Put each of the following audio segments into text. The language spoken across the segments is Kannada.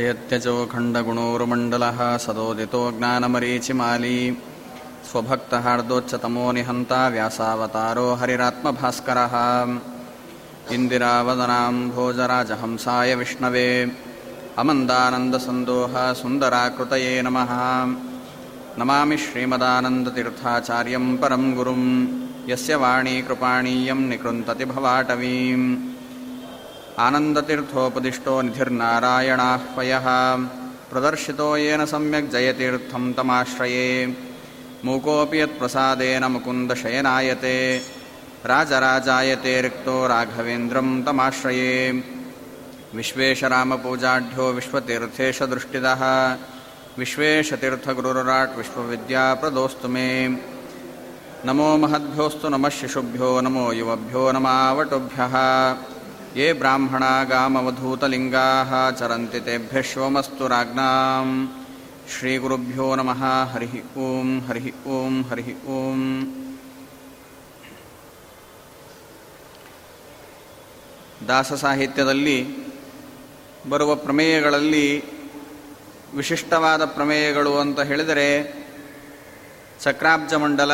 जयत्यजो खण्डगुणोरुमण्डलः सदोदितो ज्ञानमरीचिमाली। स्वभक्तहार्दोच्चतमो निहन्ता व्यासावतारो हरिरात्मभास्करः। इन्दिरावदनां भोजराजहंसाय विष्णवे। अमन्दानन्दसन्दोह सुन्दराकृतये नमः। नमामि श्रीमदानन्दतीर्थाचार्यं परं गुरुं यस्य वाणी कृपाणीयं निकृन्तति भवाटवीम् आनन्दतीर्थोपदिष्टो निधिर्नारायणाह्वयः। प्रदर्शितो येन सम्यक् जयतीर्थं तमाश्रये। मूकोऽपि यत्प्रसादेन मुकुन्दशयनायते। राजराजायते रिक्तो राघवेन्द्रं तमाश्रये। विश्वेशरामपूजाढ्यो विश्वतीर्थेशदृष्टिदः विश्वेशतीर्थगुरुराट् विश्वविद्याप्रदोस्तु मे। नमो महद्भ्योऽस्तु नमः शिशुभ्यो नमो युवभ्यो नमावटुभ्यः ये ब्राह्मणा गामवधूतलिङ्गाः चरन्ति तेभ्यश्वमस्तु राज्ञाम् श्रीगुरुभ्यो नमः हरिः ॐ हरिः ॐ हरिः ॐ ದಾಸ ಸಾಹಿತ್ಯದಲ್ಲಿ ಬರುವ ಪ್ರಮೇಯಗಳಲ್ಲಿ ವಿಶಿಷ್ಟವಾದ ಪ್ರಮೇಯಗಳು ಅಂತ ಹೇಳಿದರೆ ಚಕ್ರಾಬ್ಜ ಮಂಡಲ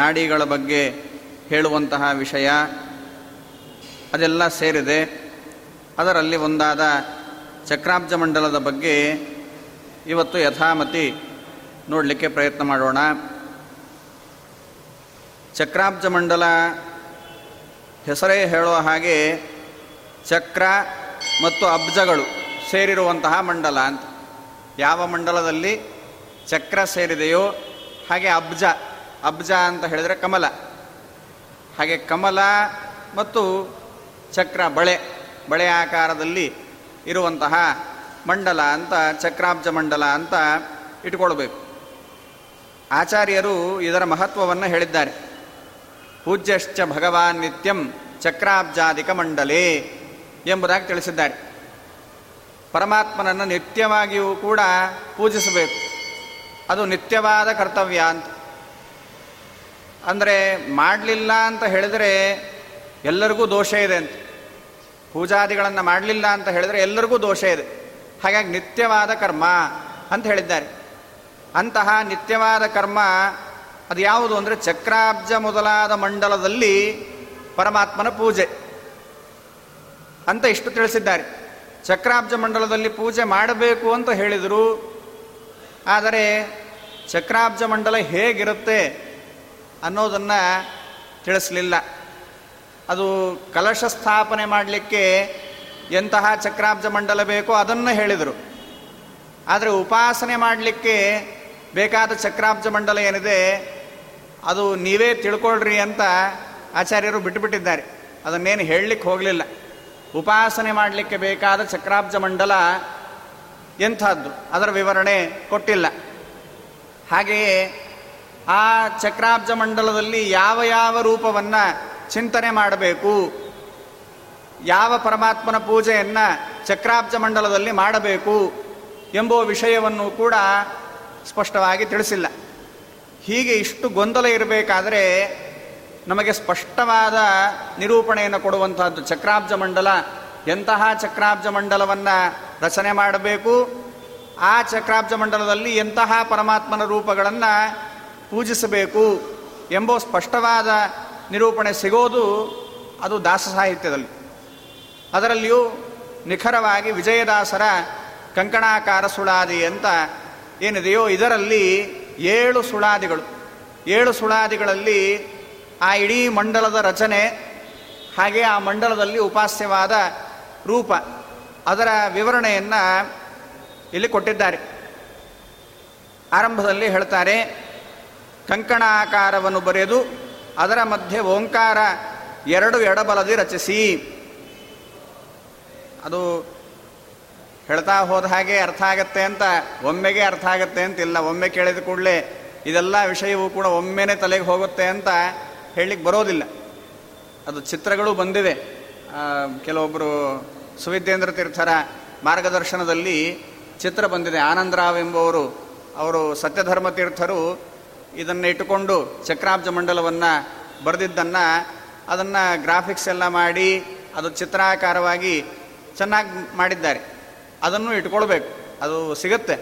ನಾಡಿಗಳ ಬಗ್ಗೆ ಹೇಳುವಂತಹ ವಿಷಯ ಅದೆಲ್ಲ ಸೇರಿದೆ. ಅದರಲ್ಲಿ ಒಂದಾದ ಚಕ್ರಾಬ್ಜ ಮಂಡಲದ ಬಗ್ಗೆ ಇವತ್ತು ಯಥಾಮತಿ ನೋಡಲಿಕ್ಕೆ ಪ್ರಯತ್ನ ಮಾಡೋಣ. ಚಕ್ರಾಬ್ಜ ಮಂಡಲ ಹೆಸರೇ ಹೇಳುವ ಹಾಗೆ ಚಕ್ರ ಮತ್ತು ಅಬ್ಜಗಳು ಸೇರಿರುವಂತಹ ಮಂಡಲ ಅಂತ. ಯಾವ ಮಂಡಲದಲ್ಲಿ ಚಕ್ರ ಸೇರಿದೆಯೋ ಹಾಗೆ ಅಬ್ಜ ಅಬ್ಜ ಅಂತ ಹೇಳಿದರೆ ಕಮಲ. ಹಾಗೆ ಕಮಲ ಮತ್ತು ಚಕ್ರ ಬಳೆ ಬಳೆ ಆಕಾರದಲ್ಲಿ ಇರುವಂತಹ ಮಂಡಲ ಅಂತ, ಚಕ್ರಾಬ್ಜ ಮಂಡಲ ಅಂತ ಇಟ್ಕೊಳ್ಬೇಕು. ಆಚಾರ್ಯರು ಇದರ ಮಹತ್ವವನ್ನು ಹೇಳಿದ್ದಾರೆ. ಪೂಜ್ಯಶ್ಚ ಭಗವಾನ್ ನಿತ್ಯಂ ಚಕ್ರಾಬ್ಜಾಧಿಕ ಮಂಡಲೇ ಎಂಬುದಾಗಿ ತಿಳಿಸಿದ್ದಾರೆ. ಪರಮಾತ್ಮನನ್ನು ನಿತ್ಯವಾಗಿಯೂ ಕೂಡ ಪೂಜಿಸಬೇಕು. ಅದು ನಿತ್ಯವಾದ ಕರ್ತವ್ಯ ಅಂತ. ಅಂದರೆ ಮಾಡಲಿಲ್ಲ ಅಂತ ಹೇಳಿದರೆ ಎಲ್ಲರಿಗೂ ದೋಷ ಇದೆ ಅಂತ. ಪೂಜಾದಿಗಳನ್ನು ಮಾಡಲಿಲ್ಲ ಅಂತ ಹೇಳಿದರೆ ಎಲ್ಲರಿಗೂ ದೋಷ ಇದೆ. ಹಾಗಾಗಿ ನಿತ್ಯವಾದ ಕರ್ಮ ಅಂತ ಹೇಳಿದ್ದಾರೆ. ಅಂತಹ ನಿತ್ಯವಾದ ಕರ್ಮ ಅದು ಯಾವುದು ಅಂದರೆ ಚಕ್ರಾಬ್ಜ ಮೊದಲಾದ ಮಂಡಲದಲ್ಲಿ ಪರಮಾತ್ಮನ ಪೂಜೆ ಅಂತ ಇಷ್ಟು ತಿಳಿಸಿದ್ದಾರೆ. ಚಕ್ರಾಬ್ಜ ಮಂಡಲದಲ್ಲಿ ಪೂಜೆ ಮಾಡಬೇಕು ಅಂತ ಹೇಳಿದರು. ಆದರೆ ಚಕ್ರಾಬ್ಜ ಮಂಡಲ ಹೇಗಿರುತ್ತೆ ಅನ್ನೋದನ್ನು ತಿಳಿಸಲಿಲ್ಲ. ಅದು ಕಲಶ ಸ್ಥಾಪನೆ ಮಾಡಲಿಕ್ಕೆ ಎಂತಹ ಚಕ್ರಾಬ್ಜ ಮಂಡಲ ಬೇಕೋ ಅದನ್ನು ಹೇಳಿದರು. ಆದರೆ ಉಪಾಸನೆ ಮಾಡಲಿಕ್ಕೆ ಬೇಕಾದ ಚಕ್ರಾಬ್ಜ ಮಂಡಲ ಏನಿದೆ, ಅದು ನೀವೇ ತಿಳ್ಕೊಳ್ರಿ ಅಂತ ಆಚಾರ್ಯರು ಬಿಟ್ಟುಬಿಟ್ಟಿದ್ದಾರೆ. ಅದನ್ನೇನು ಹೇಳಲಿಕ್ಕೆ ಹೋಗಲಿಲ್ಲ. ಉಪಾಸನೆ ಮಾಡಲಿಕ್ಕೆ ಬೇಕಾದ ಚಕ್ರಾಬ್ಜ ಮಂಡಲ ಎಂಥದ್ದು? ಅದರ ವಿವರಣೆ ಕೊಟ್ಟಿಲ್ಲ. ಹಾಗೆಯೇ ಆ ಚಕ್ರಾಬ್ಜ ಮಂಡಲದಲ್ಲಿ ಯಾವ ಯಾವ ರೂಪವನ್ನು ಚಿಂತನೆ ಮಾಡಬೇಕು. ಯಾವ ಪರಮಾತ್ಮನ ಪೂಜೆಯನ್ನು ಚಕ್ರಾಬ್ಜ ಮಂಡಲದಲ್ಲಿ ಮಾಡಬೇಕು ಎಂಬುವ ವಿಷಯವನ್ನು ಕೂಡ ಸ್ಪಷ್ಟವಾಗಿ ತಿಳಿಸಿಲ್ಲ. ಹೀಗೆ ಇಷ್ಟು ಗೊಂದಲ ಇರಬೇಕಾದರೆ ನಮಗೆ ಸ್ಪಷ್ಟವಾದ ನಿರೂಪಣೆಯನ್ನು ಕೊಡುವಂತಹದ್ದು ಚಕ್ರಾಬ್ಜ ಮಂಡಲ. ಎಂತಹ ಚಕ್ರಾಬ್ಜ ಮಂಡಲವನ್ನು ರಚನೆ ಮಾಡಬೇಕು? ಆ ಚಕ್ರಾಬ್ಜ ಮಂಡಲದಲ್ಲಿ ಎಂತಹ ಪರಮಾತ್ಮನ ರೂಪಗಳನ್ನು ಪೂಜಿಸಬೇಕು ಎಂಬ ಸ್ಪಷ್ಟವಾದ ನಿರೂಪಣೆ ಸಿಗೋದು ಅದು ದಾಸ ಸಾಹಿತ್ಯದಲ್ಲಿ. ಅದರಲ್ಲಿಯೂ ನಿಖರವಾಗಿ ವಿಜಯದಾಸರ ಕಂಕಣಾಕಾರ ಸುಳಾದಿ ಅಂತ ಏನಿದೆಯೋ ಇದರಲ್ಲಿ ಏಳು ಸುಳಾದಿಗಳು. ಏಳು ಸುಳಾದಿಗಳಲ್ಲಿ ಆ ಇಡೀ ಮಂಡಲದ ರಚನೆ, ಹಾಗೆ ಆ ಮಂಡಲದಲ್ಲಿ ಉಪಾಸ್ಯವಾದ ರೂಪ, ಅದರ ವಿವರಣೆಯನ್ನು ಇಲ್ಲಿ ಕೊಟ್ಟಿದ್ದಾರೆ. ಆರಂಭದಲ್ಲಿ ಹೇಳ್ತಾರೆ, ಕಂಕಣಾಕಾರವನ್ನು ಬರೆದು ಅದರ ಮಧ್ಯೆ ಓಂಕಾರ ಎರಡು ಎಡಬಲದಿ ರಚಿಸಿ. ಅದು ಹೇಳ್ತಾ ಹೋದ ಹಾಗೆ ಅರ್ಥ ಆಗತ್ತೆ ಅಂತ, ಒಮ್ಮೆಗೆ ಅರ್ಥ ಆಗತ್ತೆ ಅಂತಿಲ್ಲ. ಒಮ್ಮೆ ಕೇಳಿದ ಕೂಡಲೇ ಇದೆಲ್ಲ ವಿಷಯವೂ ಕೂಡ ಒಮ್ಮೆನೆ ತಲೆಗೆ ಹೋಗುತ್ತೆ ಅಂತ ಹೇಳಲಿಕ್ಕೆ ಬರೋದಿಲ್ಲ. ಅದು ಚಿತ್ರಗಳು ಬಂದಿದೆ. ಕೆಲವೊಬ್ಬರು ಸುವಿದ್ಯೇಂದ್ರ ತೀರ್ಥರ ಮಾರ್ಗದರ್ಶನದಲ್ಲಿ ಚಿತ್ರ ಬಂದಿದೆ. ಆನಂದರಾವ್ ಎಂಬುವರು, ಅವರು ಸತ್ಯಧರ್ಮ ತೀರ್ಥರು ಇದನ್ನು ಇಟ್ಟುಕೊಂಡು ಚಕ್ರಾಬ್ಜ ಮಂಡಲವನ್ನು ಬರೆದಿದ್ದನ್ನು ಅದನ್ನು ಗ್ರಾಫಿಕ್ಸ್ ಎಲ್ಲ ಮಾಡಿ ಅದು ಚಿತ್ರಾಕಾರವಾಗಿ ಚೆನ್ನಾಗಿ ಮಾಡಿದ್ದಾರೆ. ಅದನ್ನು ಇಟ್ಕೊಳ್ಬೇಕು. ಅದು ಸಿಗುತ್ತೆ.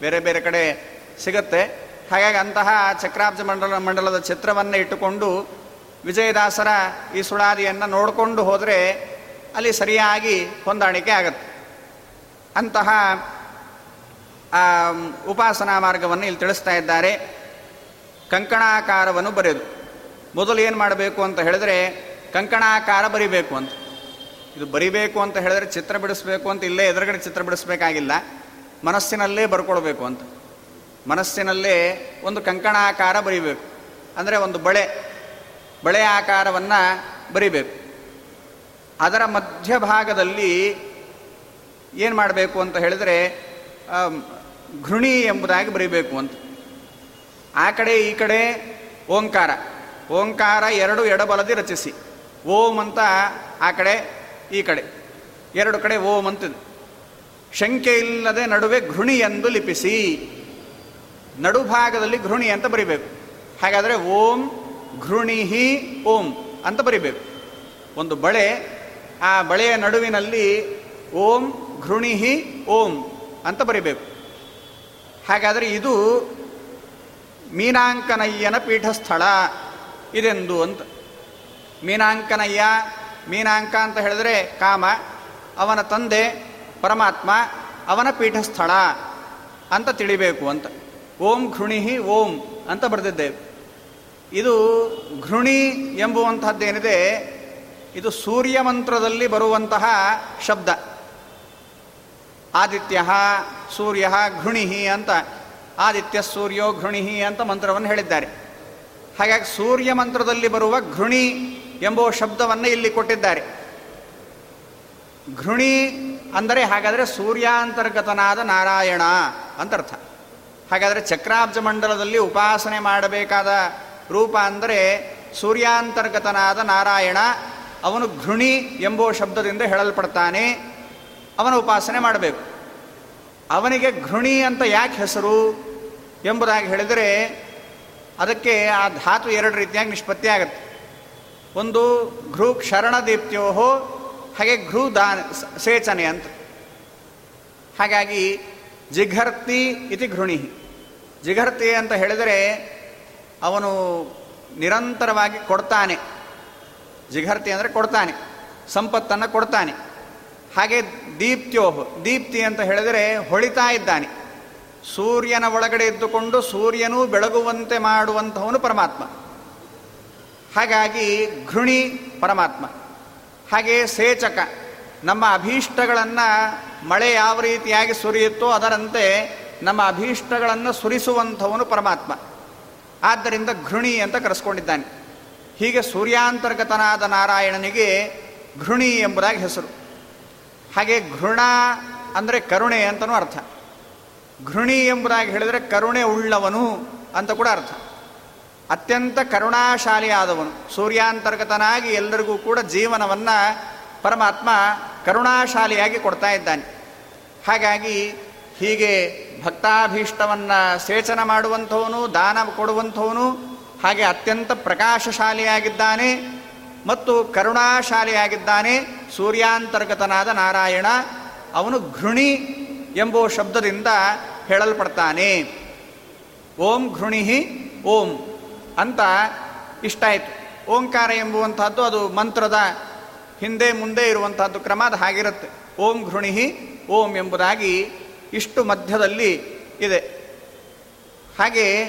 ಬೇರೆ ಬೇರೆ ಕಡೆ ಸಿಗುತ್ತೆ. ಹಾಗಾಗಿ ಅಂತಹ ಚಕ್ರಾಬ್ಜ ಮಂಡಲ ಮಂಡಲದ ಚಿತ್ರವನ್ನು ಇಟ್ಟುಕೊಂಡು ವಿಜಯದಾಸರ ಈ ಸುಳಾದಿಯನ್ನು ನೋಡಿಕೊಂಡು ಹೋದರೆ ಅಲ್ಲಿ ಸರಿಯಾಗಿ ಹೊಂದಾಣಿಕೆ ಆಗುತ್ತೆ. ಅಂತಹ ಉಪಾಸನಾ ಮಾರ್ಗವನ್ನು ಇಲ್ಲಿ ತಿಳಿಸ್ತಾ ಇದ್ದಾರೆ. ಕಂಕಣಾಕಾರವನ್ನು ಬರೆಯೋದು ಮೊದಲು ಏನು ಮಾಡಬೇಕು ಅಂತ ಹೇಳಿದ್ರೆ, ಕಂಕಣಾಕಾರ ಬರಿಬೇಕು ಅಂತ. ಇದು ಬರಿಬೇಕು ಅಂತ ಹೇಳಿದ್ರೆ ಚಿತ್ರ ಬಿಡಿಸ್ಬೇಕು ಅಂತ, ಇಲ್ಲೇ ಎದುರುಗಡೆ ಚಿತ್ರ ಬಿಡಿಸ್ಬೇಕಾಗಿಲ್ಲ. ಮನಸ್ಸಿನಲ್ಲೇ ಬರ್ಕೊಳ್ಬೇಕು ಅಂತ. ಮನಸ್ಸಿನಲ್ಲೇ ಒಂದು ಕಂಕಣಾಕಾರ ಬರಿಬೇಕು. ಅಂದರೆ ಒಂದು ಬಳೆ. ಬಳೆ ಆಕಾರವನ್ನು ಬರಿಬೇಕು. ಅದರ ಮಧ್ಯಭಾಗದಲ್ಲಿ ಏನು ಮಾಡಬೇಕು ಅಂತ ಹೇಳಿದರೆ ಘೃಣಿ ಎಂಬುದಾಗಿ ಬರಿಬೇಕು ಅಂತ. ಆ ಕಡೆ, ಈ ಕಡೆ, ಓಂಕಾರ. ಓಂಕಾರ ಎರಡು ಎಡಬಲದಿ ರಚಿಸಿ. ಓಂ ಅಂತ ಆ ಕಡೆ, ಈ ಕಡೆ. ಎರಡು ಕಡೆ ಓಂ ಅಂತಿದೆ ಶಂಕೆ ಇಲ್ಲದೆ ನಡುವೆ ಘೃಣಿ ಎಂದು ಲಿಪಿಸಿ. ನಡುಭಾಗದಲ್ಲಿ ಘೃಣಿ ಅಂತ ಬರಿಬೇಕು. ಹಾಗಾದರೆ ಓಂ ಘೃಣಿಹಿ ಓಂ ಅಂತ ಬರಿಬೇಕು. ಒಂದು ಬಳೆ, ಆ ಬಳೆಯ ನಡುವಿನಲ್ಲಿ ಓಂ ಘೃಣಿಹಿ ಓಂ ಅಂತ ಬರಿಬೇಕು. ಹಾಗಾದರೆ ಇದು ಮೀನಾಂಕನಯ್ಯನ ಪೀಠಸ್ಥಳ ಇದೆಂದು ಅಂತ. ಮೀನಾಂಕನಯ್ಯ, ಮೀನಾಂಕ ಅಂತ ಹೇಳಿದ್ರೆ ಕಾಮ, ಅವನ ತಂದೆ ಪರಮಾತ್ಮ, ಅವನ ಪೀಠಸ್ಥಳ ಅಂತ ತಿಳಿಬೇಕು ಅಂತ. ಓಂ ಘೃಣಿಹಿ ಓಂ ಅಂತ ಬರೆದಿದ್ದೇವೆ ಇದು ಘೃಣಿ ಎಂಬುವಂತಹದ್ದೇನಿದೆ ಇದು ಸೂರ್ಯ ಮಂತ್ರದಲ್ಲಿ ಬರುವಂತಹ ಶಬ್ದ. ಆದಿತ್ಯ ಸೂರ್ಯ ಘೃಣಿಹಿ ಅಂತ ಆದಿತ್ಯ ಸೂರ್ಯೋ ಘೃಣಿಹಿ ಅಂತ ಮಂತ್ರವನ್ನು ಹೇಳಿದ್ದಾರೆ. ಹಾಗಾಗಿ ಸೂರ್ಯ ಮಂತ್ರದಲ್ಲಿ ಬರುವ ಘೃಣಿ ಎಂಬುವ ಶಬ್ದವನ್ನು ಇಲ್ಲಿ ಕೊಟ್ಟಿದ್ದಾರೆ. ಘೃಣಿ ಅಂದರೆ ಹಾಗಾದರೆ ಸೂರ್ಯಾಂತರ್ಗತನಾದ ನಾರಾಯಣ ಅಂತ ಅರ್ಥ. ಹಾಗಾದರೆ ಚಕ್ರಾಬ್ಜ ಮಂಡಲದಲ್ಲಿ ಉಪಾಸನೆ ಮಾಡಬೇಕಾದ ರೂಪ ಅಂದರೆ ಸೂರ್ಯಾಂತರ್ಗತನಾದ ನಾರಾಯಣ, ಅವನು ಘೃಣಿ ಎಂಬೋ ಶಬ್ದದಿಂದ ಹೇಳಲ್ಪಡ್ತಾನೆ, ಅವನ ಉಪಾಸನೆ ಮಾಡಬೇಕು. ಅವನಿಗೆ ಘೃಣಿ ಅಂತ ಯಾಕೆ ಹೆಸರು ಎಂಬುದಾಗಿ ಹೇಳಿದರೆ ಅದಕ್ಕೆ ಆ ಧಾತು ಎರಡು ರೀತಿಯಾಗಿ ನಿಷ್ಪತ್ತಿ ಆಗುತ್ತೆ. ಒಂದು ಘೃ ಕ್ಷರಣ ದೀಪ್ತಿಯೋಹೋ ಹಾಗೆ ಘೃ ದಾನ ಸೇಚನೆ ಅಂತ. ಹಾಗಾಗಿ ಜಿಘರ್ತಿ ಇತಿ ಘೃಣಿ. ಜಿಘರ್ತಿ ಅಂತ ಹೇಳಿದರೆ ಅವನು ನಿರಂತರವಾಗಿ ಕೊಡ್ತಾನೆ. ಜಿಘರ್ತಿ ಅಂದರೆ ಕೊಡ್ತಾನೆ, ಸಂಪತ್ತನ್ನು ಕೊಡ್ತಾನೆ. ಹಾಗೆ ದೀಪ್ತ್ಯೋಹ್, ದೀಪ್ತಿ ಅಂತ ಹೇಳಿದರೆ ಹೊಳಿತಾ ಇದ್ದಾನೆ. ಸೂರ್ಯನ ಒಳಗಡೆ ಇದ್ದುಕೊಂಡು ಸೂರ್ಯನೂ ಬೆಳಗುವಂತೆ ಮಾಡುವಂಥವನು ಪರಮಾತ್ಮ. ಹಾಗಾಗಿ ಘೃಣಿ ಪರಮಾತ್ಮ. ಹಾಗೆ ಸೇಚಕ. ನಮ್ಮ ಅಭೀಷ್ಟಗಳನ್ನು ಮಳೆ ಯಾವ ರೀತಿಯಾಗಿ ಸುರಿಯುತ್ತೋ ಅದರಂತೆ ನಮ್ಮ ಅಭೀಷ್ಟಗಳನ್ನು ಸುರಿಸುವಂಥವನು ಪರಮಾತ್ಮ. ಆದ್ದರಿಂದ ಘೃಣಿ ಅಂತ ಕರೆಸ್ಕೊಂಡಿದ್ದಾನೆ. ಹೀಗೆ ಸೂರ್ಯಾಂತರ್ಗತನಾದ ನಾರಾಯಣನಿಗೆ ಘೃಣಿ ಎಂಬುದಾಗಿ ಹೆಸರು. ಹಾಗೆ ಘೃಣ ಅಂದರೆ ಕರುಣೆ ಅಂತನೂ ಅರ್ಥ. ಘೃಣಿ ಎಂಬುದಾಗಿ ಹೇಳಿದರೆ ಕರುಣೆ ಉಳ್ಳವನು ಅಂತ ಕೂಡ ಅರ್ಥ. ಅತ್ಯಂತ ಕರುಣಾಶಾಲಿಯಾದವನು, ಸೂರ್ಯಾಂತರ್ಗತನಾಗಿ ಎಲ್ಲರಿಗೂ ಕೂಡ ಜೀವನವನ್ನು ಪರಮಾತ್ಮ ಕರುಣಾಶಾಲಿಯಾಗಿ ಕೊಡ್ತಾ ಇದ್ದಾನೆ. ಹಾಗಾಗಿ ಹೀಗೆ ಭಕ್ತಾಭೀಷ್ಟವನ್ನು ಸೇಚನ ಮಾಡುವಂಥವನು, ದಾನ ಕೊಡುವಂಥವನು ಹಾಗೆ ಅತ್ಯಂತ ಪ್ರಕಾಶಶಾಲಿಯಾಗಿದ್ದಾನೆ. ಮತ್ತು ಕರುಣಾಶಾಲಿಯಾಗಿದ್ದಾನೆ ಸೂರ್ಯಾಂತರ್ಗತನಾದ ನಾರಾಯಣ. ಅವನು ಘೃಣಿ ಎಂಬೋ ಶಬ್ದದಿಂದ ಹೇಳಲ್ಪಡ್ತಾನೆ. ಓಂ ಘೃಣಿಹಿ ಓಂ ಅಂತ ಇಷ್ಟ ಆಯಿತು. ಓಂಕಾರ ಎಂಬುವಂಥದ್ದು ಅದು ಮಂತ್ರದ ಹಿಂದೆ ಮುಂದೆ ಇರುವಂತಹದ್ದು ಕ್ರಮ, ಅದು ಹಾಗಿರುತ್ತೆ. ಓಂ ಘೃಣಿಹಿ ಓಂ ಎಂಬುದಾಗಿ ಇಷ್ಟು ಮಧ್ಯದಲ್ಲಿ ಇದೆ. ಹಾಗೆ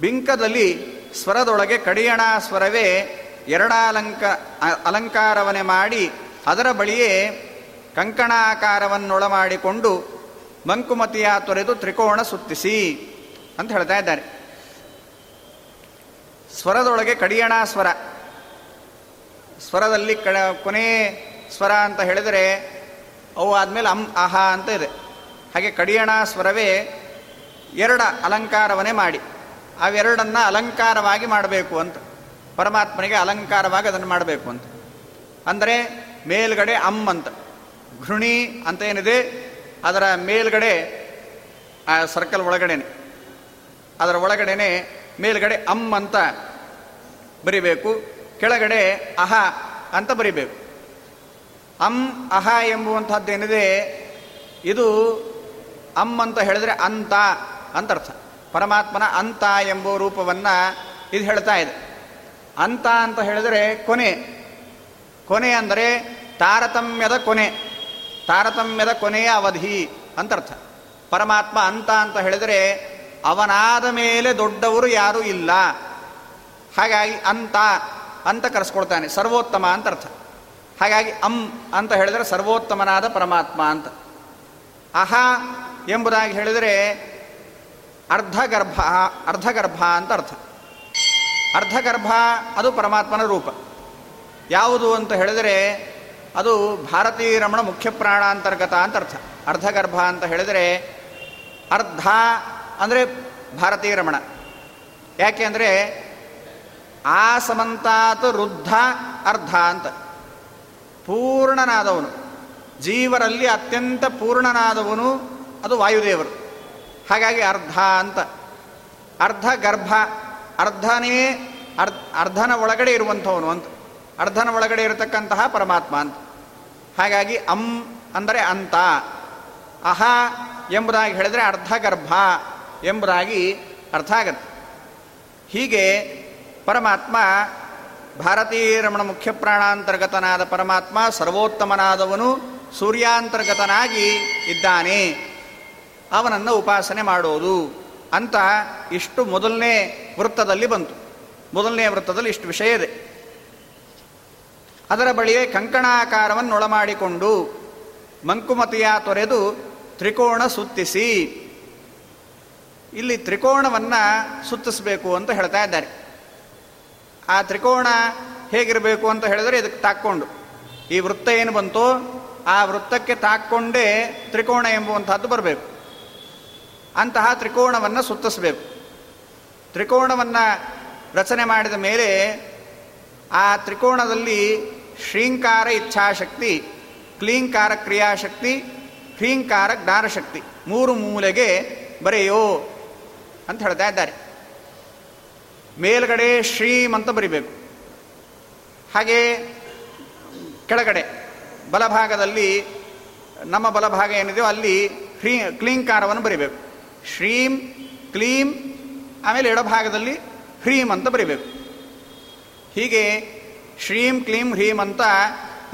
ಬಿಂಕದಲ್ಲಿ ಸ್ವರದೊಳಗೆ ಕಡಿಯಣ ಸ್ವರವೇ ಎರಡಾಲಂಕ ಅಲಂಕಾರವನೆ ಮಾಡಿ ಅದರ ಬಳಿಯೇ ಕಂಕಣಾಕಾರವನ್ನೊಳ ಮಾಡಿಕೊಂಡು ಮಂಕುಮತಿಯ ತೊರೆದು ತ್ರಿಕೋಣ ಸುತ್ತಿಸಿ ಅಂತ ಹೇಳ್ತಾ ಇದ್ದಾರೆ. ಸ್ವರದೊಳಗೆ ಕಡಿಯಣ ಸ್ವರ. ಸ್ವರದಲ್ಲಿ ಕಡ ಕೊನೆ ಸ್ವರ ಅಂತ ಹೇಳಿದರೆ ಅವು ಆದಮೇಲೆ ಅಂ ಆಹಾ ಅಂತ ಇದೆ. ಹಾಗೆ ಕಡಿಯಣ ಸ್ವರವೇ ಎರಡ ಅಲಂಕಾರವನ್ನೇ ಮಾಡಿ. ಅವೆರಡನ್ನು ಅಲಂಕಾರವಾಗಿ ಮಾಡಬೇಕು ಅಂತ. ಪರಮಾತ್ಮನಿಗೆ ಅಲಂಕಾರವಾಗಿ ಅದನ್ನು ಮಾಡಬೇಕು ಅಂತ. ಅಂದರೆ ಮೇಲ್ಗಡೆ ಅಮ್ ಅಂತ. ಘೃಣಿ ಅಂತ ಏನಿದೆ? ಅದರ ಮೇಲ್ಗಡೆ, ಆ ಸರ್ಕಲ್ ಒಳಗಡೆನೆ. ಅದರ ಒಳಗಡೆನೆ ಮೇಲ್ಗಡೆ ಅಮ್ ಅಂತ ಬರಿಬೇಕು. ಕೆಳಗಡೆ ಅಹ ಅಂತ ಬರಿಬೇಕು. ಅಂ, ಅಹ ಎಂಬುವಂಥದ್ದೇನಿದೆ ಇದು ಅಮ್ ಅಂತ ಹೇಳಿದ್ರೆ ಅಂತ ಅಂತ ಅರ್ಥ. ಪರಮಾತ್ಮನ ಅಂತ ಎಂಬ ರೂಪವನ್ನು ಇದು ಹೇಳ್ತಾ ಇದೆ. ಅಂತ ಅಂತ ಹೇಳಿದರೆ ಕೊನೆ. ಕೊನೆ ಅಂದರೆ ತಾರತಮ್ಯದ ಕೊನೆ. ತಾರತಮ್ಯದ ಕೊನೆಯ ಅವಧಿ ಅಂತ ಅರ್ಥ. ಪರಮಾತ್ಮ ಅಂತ ಅಂತ ಹೇಳಿದರೆ ಅವನಾದ ಮೇಲೆ ದೊಡ್ಡವರು ಯಾರೂ ಇಲ್ಲ. ಹಾಗಾಗಿ ಅಂತ ಅಂತ ಕರೆಸ್ಕೊಳ್ತಾನೆ. ಸರ್ವೋತ್ತಮ ಅಂತ ಅರ್ಥ. ಹಾಗಾಗಿ ಅಂ ಅಂತ ಹೇಳಿದರೆ ಸರ್ವೋತ್ತಮನಾದ ಪರಮಾತ್ಮ ಅಂತ. ಅಹ ಎಂಬುದಾಗಿ ಹೇಳಿದರೆ ಅರ್ಧಗರ್ಭ ಅರ್ಧಗರ್ಭ ಅಂತ ಅರ್ಥ. ಅರ್ಧಗರ್ಭ, ಅದು ಪರಮಾತ್ಮನ ರೂಪ. ಯಾವುದು ಅಂತ ಹೇಳಿದರೆ ಅದು ಭಾರತೀಯ ರಮಣ ಮುಖ್ಯ ಪ್ರಾಣಾಂತರ್ಗತ ಅಂತ ಅರ್ಥ. ಅರ್ಧಗರ್ಭ ಅಂತ ಹೇಳಿದರೆ ಅರ್ಧ ಅಂದರೆ ಭಾರತೀಯ ರಮಣ. ಯಾಕೆ ಅಂದರೆ ಆ ಸಮಂತಾತ ವೃದ್ಧ ಅರ್ಧ ಅಂತ. ಪೂರ್ಣನಾದವನು. ಜೀವರಲ್ಲಿ ಅತ್ಯಂತ ಪೂರ್ಣನಾದವನು ಅದು ವಾಯುದೇವರು. ಹಾಗಾಗಿ ಅರ್ಧ ಅಂತ. ಅರ್ಧ ಗರ್ಭ ಅರ್ಧನೇ ಅರ್ಧ ಅರ್ಧನ ಒಳಗಡೆ ಇರುವಂಥವನು ಅಂತ. ಅರ್ಧನ ಒಳಗಡೆ ಇರತಕ್ಕಂತಹ ಪರಮಾತ್ಮ ಅಂತ. ಹಾಗಾಗಿ ಅಂ ಅಂದರೆ ಅಂತ. ಅಹ ಎಂಬುದಾಗಿ ಹೇಳಿದರೆ ಅರ್ಧಗರ್ಭ ಎಂಬುದಾಗಿ ಅರ್ಥ ಆಗತ್ತೆ. ಹೀಗೆ ಪರಮಾತ್ಮ ಭಾರತೀಯ ರಮಣ ಮುಖ್ಯ ಪ್ರಾಣಾಂತರ್ಗತನಾದ ಪರಮಾತ್ಮ ಸರ್ವೋತ್ತಮನಾದವನು ಸೂರ್ಯಾಂತರ್ಗತನಾಗಿ ಇದ್ದಾನೆ. ಅವನನ್ನು ಉಪಾಸನೆ ಮಾಡೋದು. ಅಂತ ಇಷ್ಟು ಮೊದಲನೇ ವೃತ್ತದಲ್ಲಿ ಬಂತು. ಮೊದಲನೇ ವೃತ್ತದಲ್ಲಿ ಇಷ್ಟು ವಿಷಯ ಇದೆ. ಅದರ ಬಳಿಯೇ ಕಂಕಣಾಕಾರವನ್ನು ಒಳಮಾಡಿಕೊಂಡು ಮಂಕುಮತಿಯ ತೊರೆದು ತ್ರಿಕೋಣ ಸುತ್ತಿಸಿ. ಇಲ್ಲಿ ತ್ರಿಕೋಣವನ್ನು ಸುತ್ತಿಸಬೇಕು ಅಂತ ಹೇಳ್ತಾ ಇದ್ದಾರೆ. ಆ ತ್ರಿಕೋಣ ಹೇಗಿರಬೇಕು ಅಂತ ಹೇಳಿದರೆ ಇದಕ್ಕೆ ತಾಕ್ಕೊಂಡು. ಈ ವೃತ್ತ ಏನು ಬಂತೋ ಆ ವೃತ್ತಕ್ಕೆ ತಾಕ್ಕೊಂಡೇ ತ್ರಿಕೋಣ ಎಂಬುವಂಥದ್ದು ಬರಬೇಕು. ಅಂತಹ ತ್ರಿಕೋಣವನ್ನು ಸುತ್ತಿಸಬೇಕು. ತ್ರಿಕೋಣವನ್ನು ರಚನೆ ಮಾಡಿದ ಮೇಲೆ ಆ ತ್ರಿಕೋಣದಲ್ಲಿ ಶ್ರೀಂಕಾರ ಇಚ್ಛಾಶಕ್ತಿ, ಕ್ಲೀಂಕಾರ ಕ್ರಿಯಾಶಕ್ತಿ ಹ್ರೀಂಕಾರ ಜ್ಞಾನಶಕ್ತಿ ಮೂರು ಮೂಲೆಗೆ ಬರೆಯೋ ಅಂತ ಹೇಳ್ತಾ ಇದ್ದಾರೆ. ಮೇಲ್ಗಡೆ ಶ್ರೀಮ್ ಅಂತ ಬರಿಬೇಕು. ಹಾಗೆ ಕೆಳಗಡೆ ಬಲಭಾಗದಲ್ಲಿ ನಮ್ಮ ಬಲಭಾಗ ಏನಿದೆಯೋ ಅಲ್ಲಿ ಹ್ರೀ ಕ್ಲೀಂಕಾರವನ್ನು ಬರಿಬೇಕು. ಶ್ರೀಂ, ಕ್ಲೀಂ, ಆಮೇಲೆ ಎಡಭಾಗದಲ್ಲಿ ಹ್ರೀಂ ಅಂತ ಬರಿಬೇಕು. ಹೀಗೆ ಶ್ರೀಂ, ಕ್ಲೀಂ, ಹ್ರೀಂ ಅಂತ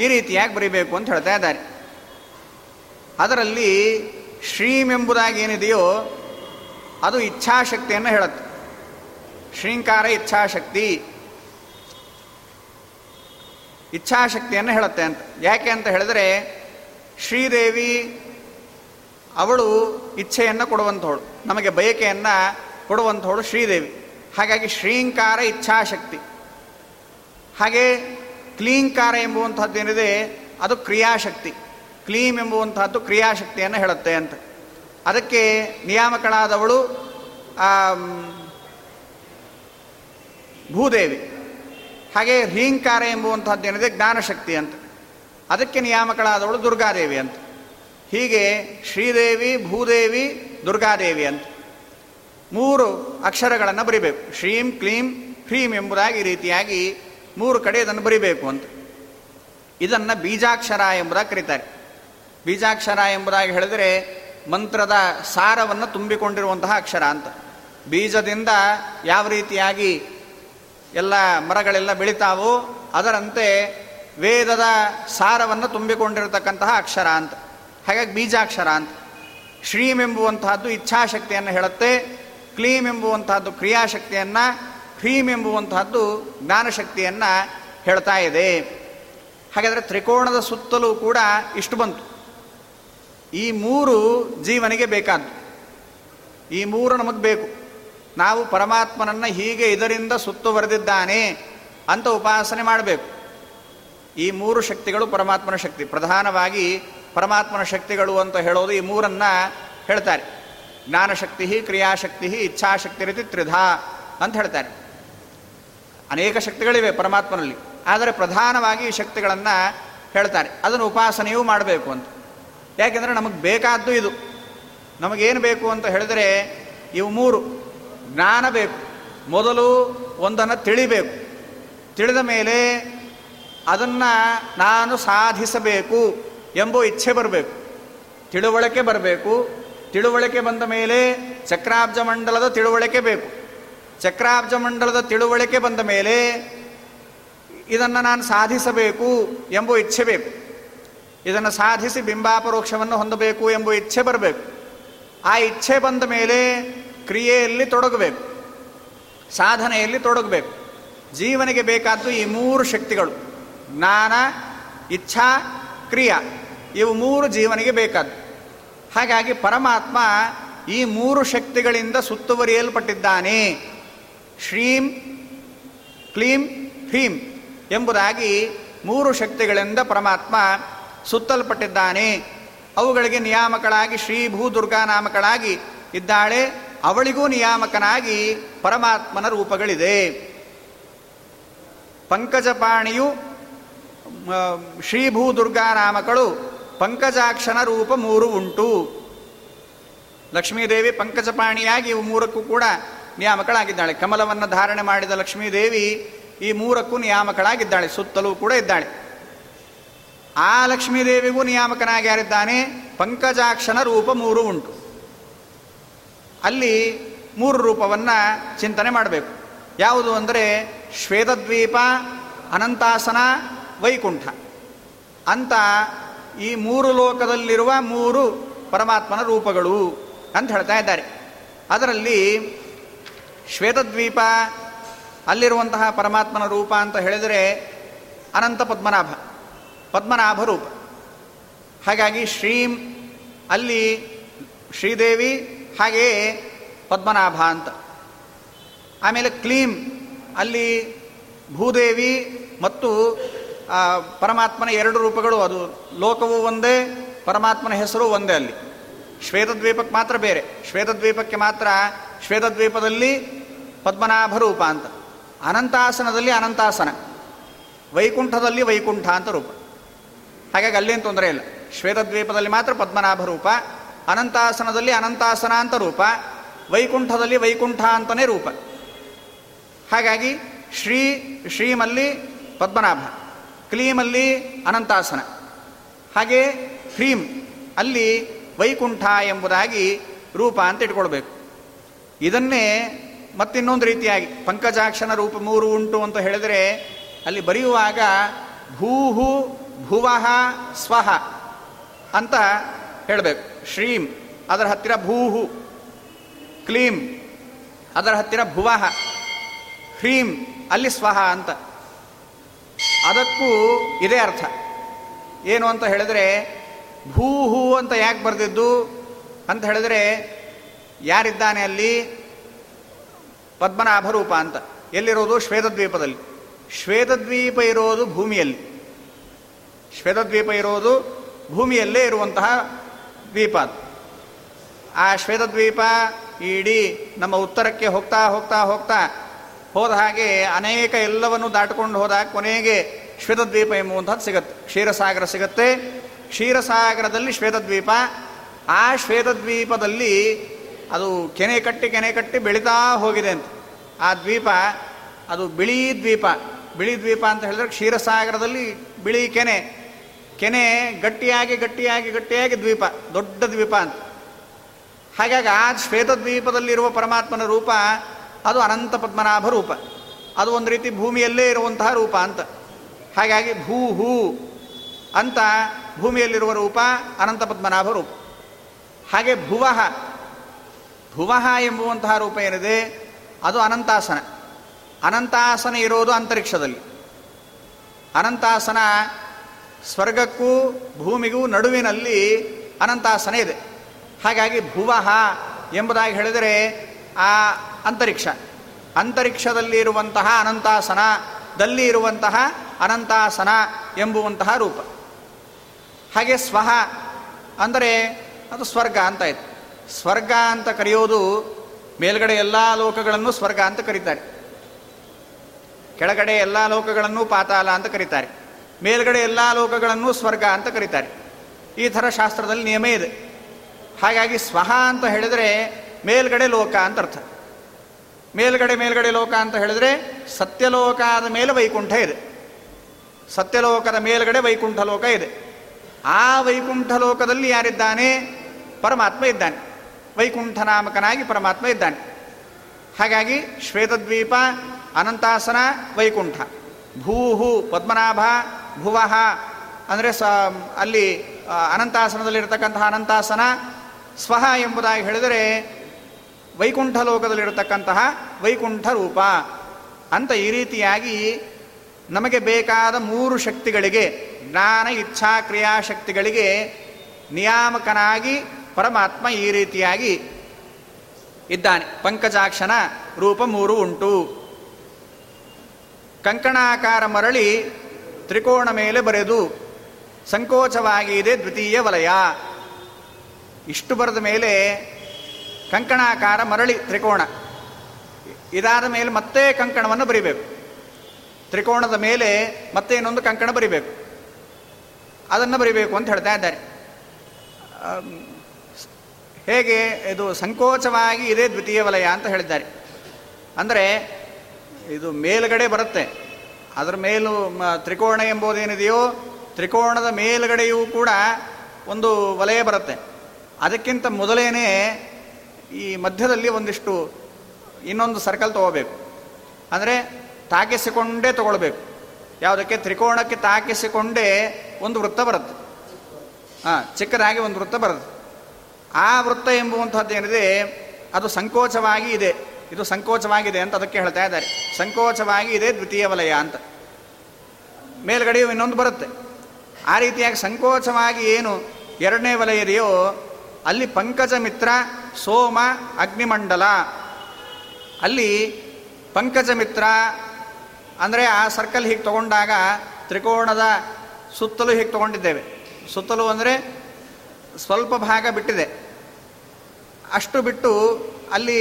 ಈ ರೀತಿಯಾಗಿ ಬರಿಬೇಕು ಅಂತ ಹೇಳ್ತಾ ಇದ್ದಾರೆ. ಅದರಲ್ಲಿ ಶ್ರೀಂ ಎಂಬುದಾಗಿ ಏನಿದೆಯೋ ಅದು ಇಚ್ಛಾಶಕ್ತಿಯನ್ನು ಹೇಳುತ್ತೆ. ಶ್ರೀಂಕಾರ ಇಚ್ಛಾಶಕ್ತಿ. ಇಚ್ಛಾಶಕ್ತಿಯನ್ನು ಹೇಳುತ್ತೆ ಅಂತ. ಯಾಕೆ ಅಂತ ಹೇಳಿದರೆ ಶ್ರೀದೇವಿ ಅವಳು ಇಚ್ಛೆಯನ್ನು ಕೊಡುವಂಥವಳು ನಮಗೆ ಬಯಕೆಯನ್ನು ಕೊಡುವಂಥವಳು ಶ್ರೀದೇವಿ. ಹಾಗಾಗಿ ಶ್ರೀಂಕಾರ ಇಚ್ಛಾಶಕ್ತಿ. ಹಾಗೆ ಕ್ಲೀಂಕಾರ ಎಂಬುವಂಥದ್ದು ಏನಿದೆ, ಅದು ಕ್ರಿಯಾಶಕ್ತಿ. ಕ್ಲೀಂ ಎಂಬುವಂಥದ್ದು ಕ್ರಿಯಾಶಕ್ತಿಯನ್ನು ಹೇಳುತ್ತೆ ಅಂತ. ಅದಕ್ಕೆ ನಿಯಾಮಕಳಾದವಳು ಭೂದೇವಿ. ಹಾಗೆ ಹ್ರೀಂಕಾರ ಎಂಬುವಂಥದ್ದು ಏನಿದೆ, ಜ್ಞಾನಶಕ್ತಿ ಅಂತ. ಅದಕ್ಕೆ ನಿಯಾಮಕಳಾದವಳು ದುರ್ಗಾದೇವಿ ಅಂತ. ಹೀಗೆ ಶ್ರೀದೇವಿ, ಭೂದೇವಿ, ದುರ್ಗಾದೇವಿ ಅಂತ ಮೂರು ಅಕ್ಷರಗಳನ್ನು ಬರಿಬೇಕು. ಶ್ರೀಂ, ಕ್ಲೀಂ, ಹ್ರೀಂ ಎಂಬುದಾಗಿ ರೀತಿಯಾಗಿ ಮೂರು ಕಡೆ ಇದನ್ನು ಬರಿಬೇಕು ಅಂತ. ಇದನ್ನು ಬೀಜಾಕ್ಷರ ಎಂಬುದಾಗಿ ಕರೀತಾರೆ. ಬೀಜಾಕ್ಷರ ಎಂಬುದಾಗಿ ಹೇಳಿದರೆ ಮಂತ್ರದ ಸಾರವನ್ನು ತುಂಬಿಕೊಂಡಿರುವಂತಹ ಅಕ್ಷರ ಅಂತ. ಬೀಜದಿಂದ ಯಾವ ರೀತಿಯಾಗಿ ಎಲ್ಲ ಮರಗಳೆಲ್ಲ ಬೆಳಿತಾವೋ ಅದರಂತೆ ವೇದದ ಸಾರವನ್ನು ತುಂಬಿಕೊಂಡಿರತಕ್ಕಂತಹ ಅಕ್ಷರ ಅಂತ. ಹಾಗಾಗಿ ಬೀಜಾಕ್ಷರ ಅಂತ. ಶ್ರೀಮ್ ಎಂಬುವಂತಹದ್ದು ಇಚ್ಛಾಶಕ್ತಿಯನ್ನು ಹೇಳುತ್ತೆ ಕ್ಲೀಮ್ ಎಂಬುವಂತಹದ್ದು ಕ್ರಿಯಾಶಕ್ತಿಯನ್ನು ಹ್ರೀಮ್ ಎಂಬುವಂತಹದ್ದು ಜ್ಞಾನಶಕ್ತಿಯನ್ನು ಹೇಳ್ತಾ ಇದೆ. ಹಾಗಾದರೆ ತ್ರಿಕೋಣದ ಸುತ್ತಲೂ ಕೂಡ ಇಷ್ಟು ಬಂತು. ಈ ಮೂರು ಜೀವನಿಗೆ ಬೇಕಾದ್ದು. ಈ ಮೂರು ನಮಗೆ ಬೇಕು. ನಾವು ಪರಮಾತ್ಮನನ್ನು ಹೀಗೆ ಇದರಿಂದ ಸುತ್ತುವರೆದಿದ್ದಾನೆ ಅಂತ ಉಪಾಸನೆ ಮಾಡಬೇಕು. ಈ ಮೂರು ಶಕ್ತಿಗಳು ಪರಮಾತ್ಮನ ಶಕ್ತಿ. ಪ್ರಧಾನವಾಗಿ ಪರಮಾತ್ಮನ ಶಕ್ತಿಗಳು ಅಂತ ಹೇಳೋದು ಈ ಮೂರನ್ನು ಹೇಳ್ತಾರೆ. ಜ್ಞಾನಶಕ್ತಿ ಕ್ರಿಯಾಶಕ್ತಿ ಇಚ್ಛಾಶಕ್ತಿ ರೀತಿ ತ್ರಿಧಾ ಅಂತ ಹೇಳ್ತಾರೆ. ಅನೇಕ ಶಕ್ತಿಗಳಿವೆ ಪರಮಾತ್ಮನಲ್ಲಿ, ಆದರೆ ಪ್ರಧಾನವಾಗಿ ಈ ಶಕ್ತಿಗಳನ್ನು ಹೇಳ್ತಾರೆ. ಅದನ್ನು ಉಪಾಸನೆಯೂ ಮಾಡಬೇಕು ಅಂತ. ಯಾಕೆಂದರೆ ನಮಗೆ ಬೇಕಾದ್ದು ಇದು. ನಮಗೇನು ಬೇಕು ಅಂತ ಹೇಳಿದರೆ ಇವು ಮೂರು. ಜ್ಞಾನ ಬೇಕು. ಮೊದಲು ಒಂದನ್ನು ತಿಳಿಬೇಕು. ತಿಳಿದ ಮೇಲೆ ಅದನ್ನು ನಾನು ಸಾಧಿಸಬೇಕು. ಎಂಬ ಇಚ್ಛೆ ಬರಬೇಕು. ತಿಳುವಳಿಕೆ ಬರಬೇಕು. ತಿಳುವಳಿಕೆ ಬಂದ ಮೇಲೆ ಚಕ್ರಾಬ್ಜ ಮಂಡಲದ ತಿಳುವಳಿಕೆ ಬೇಕು. ಚಕ್ರಾಬ್ಜ ಮಂಡಲದ ತಿಳುವಳಿಕೆ ಬಂದ ಮೇಲೆ ಇದನ್ನು ನಾನು ಸಾಧಿಸಬೇಕು ಎಂಬ ಇಚ್ಛೆ ಬೇಕು. ಇದನ್ನು ಸಾಧಿಸಿ ಬಿಂಬಾಪರೋಕ್ಷವನ್ನು ಹೊಂದಬೇಕು ಎಂಬ ಇಚ್ಛೆ ಬರಬೇಕು. ಆ ಇಚ್ಛೆ ಬಂದ ಮೇಲೆ ಕ್ರಿಯೆಯಲ್ಲಿ ತೊಡಗಬೇಕು. ಸಾಧನೆಯಲ್ಲಿ ತೊಡಗಬೇಕು. ಜೀವನಿಗೆ ಬೇಕಾದ್ದು ಈ ಮೂರು ಶಕ್ತಿಗಳು. ಜ್ಞಾನ, ಇಚ್ಛಾ, ಕ್ರಿಯಾ. ಇವು ಮೂರು ಜೀವನಿಗೆ ಬೇಕಾದ್ದು. ಹಾಗಾಗಿ ಪರಮಾತ್ಮ ಈ ಮೂರು ಶಕ್ತಿಗಳಿಂದ ಸುತ್ತುವರಿಯಲ್ಪಟ್ಟಿದ್ದಾನೆ. ಶ್ರೀಂ, ಕ್ಲೀಂ ಹ್ರೀಂ ಎಂಬುದಾಗಿ ಮೂರು ಶಕ್ತಿಗಳಿಂದ ಪರಮಾತ್ಮ ಸುತ್ತಲ್ಪಟ್ಟಿದ್ದಾನೆ. ಅವುಗಳಿಗೆ ನಿಯಾಮಕಳಾಗಿ ಶ್ರೀ ಭೂ ದುರ್ಗಾ ನಾಮಕಳಾಗಿ ಇದ್ದಾಳೆ. ಅವಳಿಗೂ ನಿಯಾಮಕನಾಗಿ ಪರಮಾತ್ಮನ ರೂಪಗಳಿದೆ. ಪಂಕಜಪಾಣಿಯು ಶ್ರೀಭೂ ದುರ್ಗಾ ನಾಮಕಳು ಪಂಕಜಾಕ್ಷನ ರೂಪ ಮೂರು ಉಂಟು. ಲಕ್ಷ್ಮೀದೇವಿ ಪಂಕಜಪಾಣಿಯಾಗಿ ಇವು ಮೂರಕ್ಕೂ ಕೂಡ ನಿಯಾಮಕಳಾಗಿದ್ದಾಳೆ. ಕಮಲವನ್ನು ಧಾರಣೆ ಮಾಡಿದ ಲಕ್ಷ್ಮೀದೇವಿ ಈ ಮೂರಕ್ಕೂ ನಿಯಾಮಕಳಾಗಿದ್ದಾಳೆ, ಸುತ್ತಲೂ ಕೂಡ ಇದ್ದಾಳೆ. ಆ ಲಕ್ಷ್ಮೀದೇವಿಗೂ ನಿಯಾಮಕನಾಗಿ ಯಾರಿದ್ದಾನೆ? ಪಂಕಜಾಕ್ಷಣ ರೂಪ ಮೂರು ಉಂಟು. ಅಲ್ಲಿ ಮೂರು ರೂಪವನ್ನು ಚಿಂತನೆ ಮಾಡಬೇಕು. ಯಾವುದು ಅಂದರೆ ಶ್ವೇತದ್ವೀಪ, ಅನಂತಾಸನ, ವೈಕುಂಠ. ಅಂತ ಈ ಮೂರು ಲೋಕದಲ್ಲಿರುವ ಮೂರು ಪರಮಾತ್ಮನ ರೂಪಗಳು ಅಂತ ಹೇಳ್ತಾ ಇದ್ದಾರೆ. ಅದರಲ್ಲಿ ಶ್ವೇತದ್ವೀಪ, ಅಲ್ಲಿರುವಂತಹ ಪರಮಾತ್ಮನ ರೂಪ ಅಂತ ಹೇಳಿದರೆ ಅನಂತ ಪದ್ಮನಾಭ ಪದ್ಮನಾಭ ರೂಪ. ಹಾಗಾಗಿ ಶ್ರೀಂ ಅಲ್ಲಿ ಶ್ರೀದೇವಿ ಹಾಗೆಯೇ ಪದ್ಮನಾಭ ಅಂತ. ಆಮೇಲೆ ಕ್ಲೀಂ ಅಲ್ಲಿ ಭೂದೇವಿ ಮತ್ತು ಪರಮಾತ್ಮನ ಎರಡು ರೂಪಗಳು ಅದು. ಲೋಕವು ಒಂದೇ, ಪರಮಾತ್ಮನ ಹೆಸರು ಒಂದೇ ಅಲ್ಲಿ. ಶ್ವೇತದ್ವೀಪಕ್ಕೆ ಮಾತ್ರ ಬೇರೆ. ಶ್ವೇತದ್ವೀಪಕ್ಕೆ ಮಾತ್ರ ಶ್ವೇತದ್ವೀಪದಲ್ಲಿ ಪದ್ಮನಾಭ ರೂಪ ಅಂತ. ಅನಂತಾಸನದಲ್ಲಿ ಅನಂತಾಸನ. ವೈಕುಂಠದಲ್ಲಿ ವೈಕುಂಠ ಅಂತ ರೂಪ. ಹಾಗಾಗಿ ಅಲ್ಲೇನು ತೊಂದರೆ ಇಲ್ಲ. ಶ್ವೇತದ್ವೀಪದಲ್ಲಿ ಮಾತ್ರ ಪದ್ಮನಾಭ ರೂಪ ಅನಂತಾಸನದಲ್ಲಿ ಅನಂತಾಸನ ಅಂತ ರೂಪ, ವೈಕುಂಠದಲ್ಲಿ ವೈಕುಂಠ ಅಂತಲೇ ರೂಪ. ಹಾಗಾಗಿ ಶ್ರೀ ಶ್ರೀಮಲ್ಲಿ ಪದ್ಮನಾಭ. ಕ್ಲೀಮಲ್ಲಿ ಅನಂತಾಸನ. ಹಾಗೆ ಕ್ರೀಮ್ ಅಲ್ಲಿ ವೈಕುಂಠ ಎಂಬುದಾಗಿ ರೂಪ ಅಂತ ಇಟ್ಕೊಳ್ಬೇಕು. ಇದನ್ನೇ ಮತ್ತಿನ್ನೊಂದು ರೀತಿಯಾಗಿ ಪಂಕಜಾಕ್ಷನ ರೂಪ ಮೂರು ಉಂಟು ಅಂತ ಹೇಳಿದರೆ ಅಲ್ಲಿ ಬರೆಯುವಾಗ ಭೂಹು ಭುವಃ ಸ್ವಹ ಅಂತ ಹೇಳಬೇಕು. ಶ್ರೀಂ ಅದರ ಹತ್ತಿರ ಭೂಹು, ಕ್ಲೀಂ ಅದರ ಹತ್ತಿರ ಭುವಃ, ಹ್ರೀಂ ಅಲ್ಲಿ ಸ್ವಹ ಅಂತ. ಅದಕ್ಕೂ ಇದೇ ಅರ್ಥ. ಏನು ಅಂತ ಹೇಳಿದ್ರೆ ಹೂ ಅಂತ ಯಾಕೆ ಬರೆದಿದ್ದು? ಅಂತ ಹೇಳಿದ್ರೆ, ಯಾರಿದ್ದಾನೆ ಅಲ್ಲಿ? ಪದ್ಮನಾಭ ರೂಪ ಅಂತ. ಎಲ್ಲಿರೋದು? ಶ್ವೇತದ್ವೀಪದಲ್ಲಿ. ಶ್ವೇತದ್ವೀಪ ಇರೋದು ಭೂಮಿಯಲ್ಲಿ. ಶ್ವೇತದ್ವೀಪ ಇರೋದು ಭೂಮಿಯಲ್ಲೇ ಇರುವಂತಹ ದ್ವೀಪ ಅದು. ಆ ಶ್ವೇತದ್ವೀಪ ಇಡೀ ನಮ್ಮ ಉತ್ತರಕ್ಕೆ ಹೋಗ್ತಾ ಹೋಗ್ತಾ ಹೋಗ್ತಾ ಹೋದ ಹಾಗೆ ಅನೇಕ ಎಲ್ಲವನ್ನು ದಾಟಿಕೊಂಡು ಹೋದಾಗ ಕೊನೆಗೆ ಶ್ವೇತದ್ವೀಪ ಎಂಬುವಂಥದ್ದು ಸಿಗುತ್ತೆ. ಕ್ಷೀರಸಾಗರ ಸಿಗುತ್ತೆ. ಕ್ಷೀರಸಾಗರದಲ್ಲಿ ಶ್ವೇತದ್ವೀಪ. ಆ ಶ್ವೇತದ್ವೀಪದಲ್ಲಿ ಅದು ಕೆನೆ ಕಟ್ಟಿ ಕೆನೆ ಕಟ್ಟಿ ಬೆಳೀತಾ ಹೋಗಿದೆ ಅಂತ. ಆ ದ್ವೀಪ, ಅದು ಬಿಳಿ ದ್ವೀಪ. ಬಿಳಿ ದ್ವೀಪ ಅಂತ ಹೇಳಿದ್ರೆ ಕ್ಷೀರಸಾಗರದಲ್ಲಿ ಬಿಳಿ ಕೆನೆ. ಕೆನೆ ಗಟ್ಟಿಯಾಗಿ ಗಟ್ಟಿಯಾಗಿ ಗಟ್ಟಿಯಾಗಿ ದ್ವೀಪ, ದೊಡ್ಡ ದ್ವೀಪ ಅಂತ. ಹಾಗಾಗಿ ಆ ಶ್ವೇತದ್ವೀಪದಲ್ಲಿರುವ ಪರಮಾತ್ಮನ ರೂಪ ಅದು ಅನಂತ ಪದ್ಮನಾಭ ರೂಪ. ಅದು ಒಂದು ರೀತಿ ಭೂಮಿಯಲ್ಲೇ ಇರುವಂತಹ ರೂಪ ಅಂತ. ಹಾಗಾಗಿ ಭೂ, ಹೂ ಅಂತ ಭೂಮಿಯಲ್ಲಿರುವ ರೂಪ ಅನಂತ ಪದ್ಮನಾಭ ರೂಪ. ಹಾಗೆ ಭುವಃ ಭುವಃ ಎಂಬುವಂತಹ ರೂಪ ಏನಿದೆ, ಅದು ಅನಂತಾಸನ. ಅನಂತಾಸನ ಇರೋದು ಅಂತರಿಕ್ಷದಲ್ಲಿ. ಅನಂತಾಸನ ಸ್ವರ್ಗಕ್ಕೂ ಭೂಮಿಗೂ ನಡುವಿನಲ್ಲಿ ಅನಂತಾಸನ ಇದೆ. ಹಾಗಾಗಿ ಭುವಃ ಎಂಬುದಾಗಿ ಹೇಳಿದರೆ ಆ ಅಂತರಿಕ್ಷ. ಅಂತರಿಕ್ಷದಲ್ಲಿ ಇರುವಂತಹ ಅನಂತಾಸನದಲ್ಲಿ ಇರುವಂತಹ ಅನಂತಾಸನ ಎಂಬುವಂತಹ ರೂಪ. ಹಾಗೆ ಸ್ವಹ ಅಂದರೆ ಅದು ಸ್ವರ್ಗ ಅಂತ ಇತ್ತು ಸ್ವರ್ಗ ಅಂತ ಕರೆಯೋದು ಮೇಲ್ಗಡೆ ಎಲ್ಲ ಲೋಕಗಳನ್ನು ಸ್ವರ್ಗ ಅಂತ ಕರೀತಾರೆ. ಕೆಳಗಡೆ ಎಲ್ಲ ಲೋಕಗಳನ್ನು ಪಾತಾಲ ಅಂತ ಕರೀತಾರೆ. ಮೇಲ್ಗಡೆ ಎಲ್ಲ ಲೋಕಗಳನ್ನು ಸ್ವರ್ಗ ಅಂತ ಕರೀತಾರೆ. ಈ ಥರ ಶಾಸ್ತ್ರದಲ್ಲಿ ನಿಯಮ ಇದೆ. ಹಾಗಾಗಿ ಸ್ವಹ ಅಂತ ಹೇಳಿದರೆ ಮೇಲ್ಗಡೆ ಲೋಕ ಅಂತ ಅರ್ಥ. ಮೇಲ್ಗಡೆ ಮೇಲ್ಗಡೆ ಲೋಕ ಅಂತ ಹೇಳಿದ್ರೆ ಸತ್ಯಲೋಕದ ಮೇಲೆ ವೈಕುಂಠ ಇದೆ. ಸತ್ಯಲೋಕದ ಮೇಲ್ಗಡೆ ವೈಕುಂಠ ಲೋಕ ಇದೆ. ಆ ವೈಕುಂಠ ಲೋಕದಲ್ಲಿ ಯಾರಿದ್ದಾನೆ? ಪರಮಾತ್ಮ ಇದ್ದಾನೆ. ವೈಕುಂಠ ನಾಮಕನಾಗಿ ಪರಮಾತ್ಮ ಇದ್ದಾನೆ. ಹಾಗಾಗಿ ಶ್ವೇತದ್ವೀಪ, ಅನಂತಾಸನ, ವೈಕುಂಠ. ಭೂಹು, ಪದ್ಮನಾಭ, ಭುವಹ. ಅಂದರೆ ಸ, ಅಲ್ಲಿ ಅನಂತಾಸನದಲ್ಲಿರ್ತಕ್ಕಂತಹ ಅನಂತಾಸನ ಸ್ವಹ ಎಂಬುದಾಗಿ ಹೇಳಿದರೆ ವೈಕುಂಠ ಲೋಕದಲ್ಲಿರತಕ್ಕಂತಹ ವೈಕುಂಠ ರೂಪ ಅಂತ ಈ ರೀತಿಯಾಗಿ ನಮಗೆ ಬೇಕಾದ ಮೂರು ಶಕ್ತಿಗಳಿಗೆ, ಜ್ಞಾನ, ಇಚ್ಛಾ ಕ್ರಿಯಾಶಕ್ತಿಗಳಿಗೆ ನಿಯಾಮಕನಾಗಿ ಪರಮಾತ್ಮ ಈ ರೀತಿಯಾಗಿ ಇದ್ದಾನೆ. ಪಂಕಜಾಕ್ಷನ ರೂಪ ಮೂರು ಉಂಟು. ಕಂಕಣಾಕಾರ ಮರಳಿ ತ್ರಿಕೋಣ ಮೇಲೆ ಬರೆದು, ಸಂಕೋಚವಾಗಿ ಇದೆ ದ್ವಿತೀಯ ವಲಯ. ಇಷ್ಟು ಬರೆದ ಮೇಲೆ ಕಂಕಣಾಕಾರ ಮರಳಿ ತ್ರಿಕೋಣ. ಇದಾದ ಮೇಲೆ ಮತ್ತೆ ಕಂಕಣವನ್ನು ಬರಿಬೇಕು. ತ್ರಿಕೋಣದ ಮೇಲೆ ಮತ್ತೆ ಇನ್ನೊಂದು ಕಂಕಣ ಬರಿಬೇಕು. ಅದನ್ನು ಬರಿಬೇಕು ಅಂತ ಹೇಳ್ತಾ ಇದ್ದಾರೆ. ಹೇಗೆ ಇದು ಸಂಕೋಚವಾಗಿ ಇದೇ ದ್ವಿತೀಯ ವಲಯ ಅಂತ ಹೇಳಿದ್ದಾರೆ. ಅಂದರೆ ಇದು ಮೇಲುಗಡೆ ಬರುತ್ತೆ. ಅದರ ಮೇಲೂ ತ್ರಿಕೋಣ ಎಂಬುದೇನಿದೆಯೋ ತ್ರಿಕೋಣದ ಮೇಲುಗಡೆಯೂ ಕೂಡ ಒಂದು ವಲಯ ಬರುತ್ತೆ. ಅದಕ್ಕಿಂತ ಮೊದಲೇನೆ ಈ ಮಧ್ಯದಲ್ಲಿ ಒಂದಿಷ್ಟು ಇನ್ನೊಂದು ಸರ್ಕಲ್ ತಗೋಬೇಕು. ಅಂದರೆ ತಾಕಿಸಿಕೊಂಡೇ ತಗೊಳ್ಬೇಕು. ಯಾವುದಕ್ಕೆ? ತ್ರಿಕೋಣಕ್ಕೆ ತಾಕಿಸಿಕೊಂಡೇ ಒಂದು ವೃತ್ತ ಬರುತ್ತೆ. ಹಾಂ, ಚಿಕ್ಕದಾಗಿ ಒಂದು ವೃತ್ತ ಬರುತ್ತೆ. ಆ ವೃತ್ತ ಎಂಬುವಂಥದ್ದು ಏನಿದೆ? ಅದು ಸಂಕೋಚವಾಗಿ ಇದೆ. ಇದು ಸಂಕೋಚವಾಗಿದೆ ಅಂತ ಅದಕ್ಕೆ ಹೇಳ್ತಾ ಇದ್ದಾರೆ. ಸಂಕೋಚವಾಗಿ ಇದೆ ದ್ವಿತೀಯ ವಲಯ ಅಂತ. ಮೇಲ್ಗಡೆಯೂ ಇನ್ನೊಂದು ಬರುತ್ತೆ. ಆ ರೀತಿಯಾಗಿ ಸಂಕೋಚವಾಗಿ ಏನು ಎರಡನೇ ವಲಯ ಇದೆಯೋ ಅಲ್ಲಿ ಪಂಕಜ ಮಿತ್ರ, ಸೋಮ, ಅಗ್ನಿಮಂಡಲ. ಅಲ್ಲಿ ಪಂಕಜ ಮಿತ್ರ, ಅಂದರೆ ಆ ಸರ್ಕಲ್ ಹೀಗೆ ತಗೊಂಡಾಗ ತ್ರಿಕೋಣದ ಸುತ್ತಲೂ ಹೀಗೆ ತಗೊಂಡಿದ್ದೇವೆ. ಸುತ್ತಲೂ ಅಂದರೆ ಸ್ವಲ್ಪ ಭಾಗ ಬಿಟ್ಟಿದೆ. ಅಷ್ಟು ಬಿಟ್ಟು ಅಲ್ಲಿ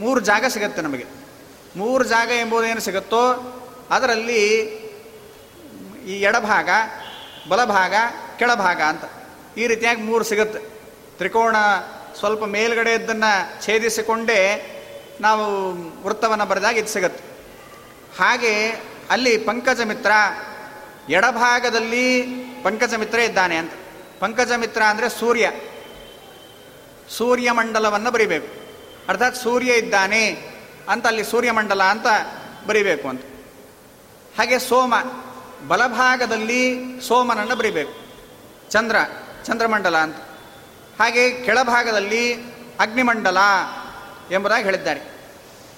ಮೂರು ಜಾಗ ಸಿಗುತ್ತೆ ನಮಗೆ. ಮೂರು ಜಾಗ ಎಂಬುದೇನು ಸಿಗುತ್ತೋ ಅದರಲ್ಲಿ ಈ ಎಡಭಾಗ, ಬಲಭಾಗ, ಕೆಳಭಾಗ ಅಂತ ಈ ರೀತಿಯಾಗಿ ಮೂರು ಸಿಗುತ್ತೆ. ತ್ರಿಕೋಣ ಸ್ವಲ್ಪ ಮೇಲ್ಗಡೆ ಇದ್ದನ್ನು ಛೇದಿಸಿಕೊಂಡೇ ನಾವು ವೃತ್ತವನ್ನು ಬರೆದಾಗ ಇದು ಸಿಗುತ್ತೆ. ಹಾಗೆ ಅಲ್ಲಿ ಪಂಕಜ ಮಿತ್ರ ಎಡಭಾಗದಲ್ಲಿ ಪಂಕಜ ಮಿತ್ರ ಇದ್ದಾನೆ ಅಂತ. ಪಂಕಜ ಮಿತ್ರ ಅಂದರೆ ಸೂರ್ಯ. ಸೂರ್ಯಮಂಡಲವನ್ನು ಬರಿಬೇಕು. ಅರ್ಥಾತ್ ಸೂರ್ಯ ಇದ್ದಾನೆ ಅಂತ ಅಲ್ಲಿ ಸೂರ್ಯಮಂಡಲ ಅಂತ ಬರಿಬೇಕು ಅಂತ. ಹಾಗೆ ಸೋಮ, ಬಲಭಾಗದಲ್ಲಿ ಸೋಮನನ್ನು ಬರಿಬೇಕು. ಚಂದ್ರ, ಚಂದ್ರಮಂಡಲ ಅಂತ. ಹಾಗೆ ಕೆಳಭಾಗದಲ್ಲಿ ಅಗ್ನಿಮಂಡಲ ಎಂಬುದಾಗಿ ಹೇಳಿದ್ದಾರೆ.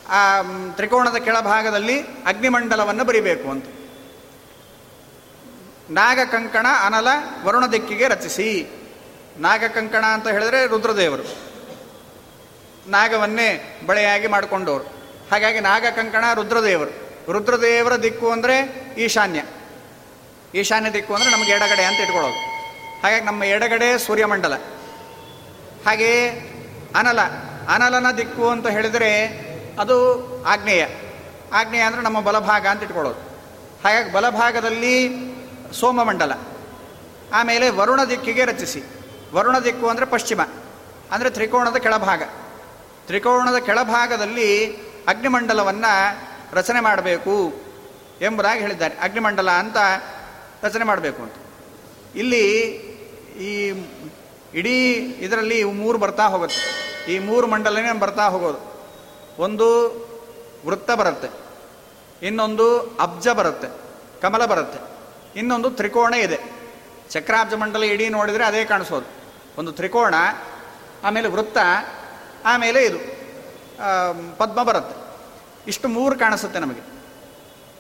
ಆ ತ್ರಿಕೋಣದ ಕೆಳಭಾಗದಲ್ಲಿ ಅಗ್ನಿಮಂಡಲವನ್ನು ಬರಿಬೇಕು ಅಂತ. ನಾಗಕಂಕಣ ಅನಲ ವರುಣ ದಿಕ್ಕಿಗೆ ರಚಿಸಿ. ನಾಗಕಂಕಣ ಅಂತ ಹೇಳಿದ್ರೆ ರುದ್ರದೇವರು. ನಾಗವನ್ನೇ ಬಳೆಯಾಗಿ ಮಾಡಿಕೊಂಡವರು ಹಾಗಾಗಿ ನಾಗಕಂಕಣ ರುದ್ರದೇವರು. ರುದ್ರದೇವರ ದಿಕ್ಕು ಅಂದರೆ ಈಶಾನ್ಯ. ಈಶಾನ್ಯ ದಿಕ್ಕು ಅಂದರೆ ನಮಗೆ ಎಡಗಡೆ ಅಂತ ಇಟ್ಕೊಳ್ಳೋದು. ಹಾಗಾಗಿ ನಮ್ಮ ಎಡಗಡೆ ಸೂರ್ಯಮಂಡಲ. ಹಾಗೆ ಅನಲ, ಅನಲನ ದಿಕ್ಕು ಅಂತ ಹೇಳಿದರೆ ಅದು ಆಗ್ನೇಯ ಆಗ್ನೇಯ ಅಂದರೆ ನಮ್ಮ ಬಲಭಾಗ ಅಂತ ಇಟ್ಕೊಳ್ಳೋದು. ಹಾಗಾಗಿ ಬಲಭಾಗದಲ್ಲಿ ಸೋಮಮಂಡಲ, ಆಮೇಲೆ ವರುಣ ದಿಕ್ಕಿಗೆ ರಚಿಸಿ. ವರುಣ ದಿಕ್ಕು ಅಂದರೆ ಪಶ್ಚಿಮ, ಅಂದರೆ ತ್ರಿಕೋಣದ ಕೆಳಭಾಗ. ತ್ರಿಕೋಣದ ಕೆಳಭಾಗದಲ್ಲಿ ಅಗ್ನಿಮಂಡಲವನ್ನು ರಚನೆ ಮಾಡಬೇಕು ಎಂಬುದಾಗಿ ಹೇಳಿದ್ದಾರೆ. ಅಗ್ನಿಮಂಡಲ ಅಂತ ರಚನೆ ಮಾಡಬೇಕು ಅಂತ. ಇಲ್ಲಿ ಈ ಇಡೀ ಇದರಲ್ಲಿ ಇವು ಮೂರು ಬರ್ತಾ ಹೋಗುತ್ತೆ. ಈ ಮೂರು ಮಂಡಲನೇ ಬರ್ತಾ ಹೋಗೋದು. ಒಂದು ವೃತ್ತ ಬರುತ್ತೆ. ಇನ್ನೊಂದು ಅಬ್ಜ ಬರುತ್ತೆ. ಕಮಲ ಬರುತ್ತೆ. ಇನ್ನೊಂದು ತ್ರಿಕೋಣ ಇದೆ. ಚಕ್ರಾಬ್ಜ ಮಂಡಲ ಇಡೀ ನೋಡಿದರೆ ಅದೇ ಕಾಣಿಸೋದು. ಒಂದು ತ್ರಿಕೋಣ, ಆಮೇಲೆ ವೃತ್ತ, ಆಮೇಲೆ ಇದು ಪದ್ಮ ಬರುತ್ತೆ. ಇಷ್ಟು ಮೂರು ಕಾಣಿಸುತ್ತೆ ನಮಗೆ.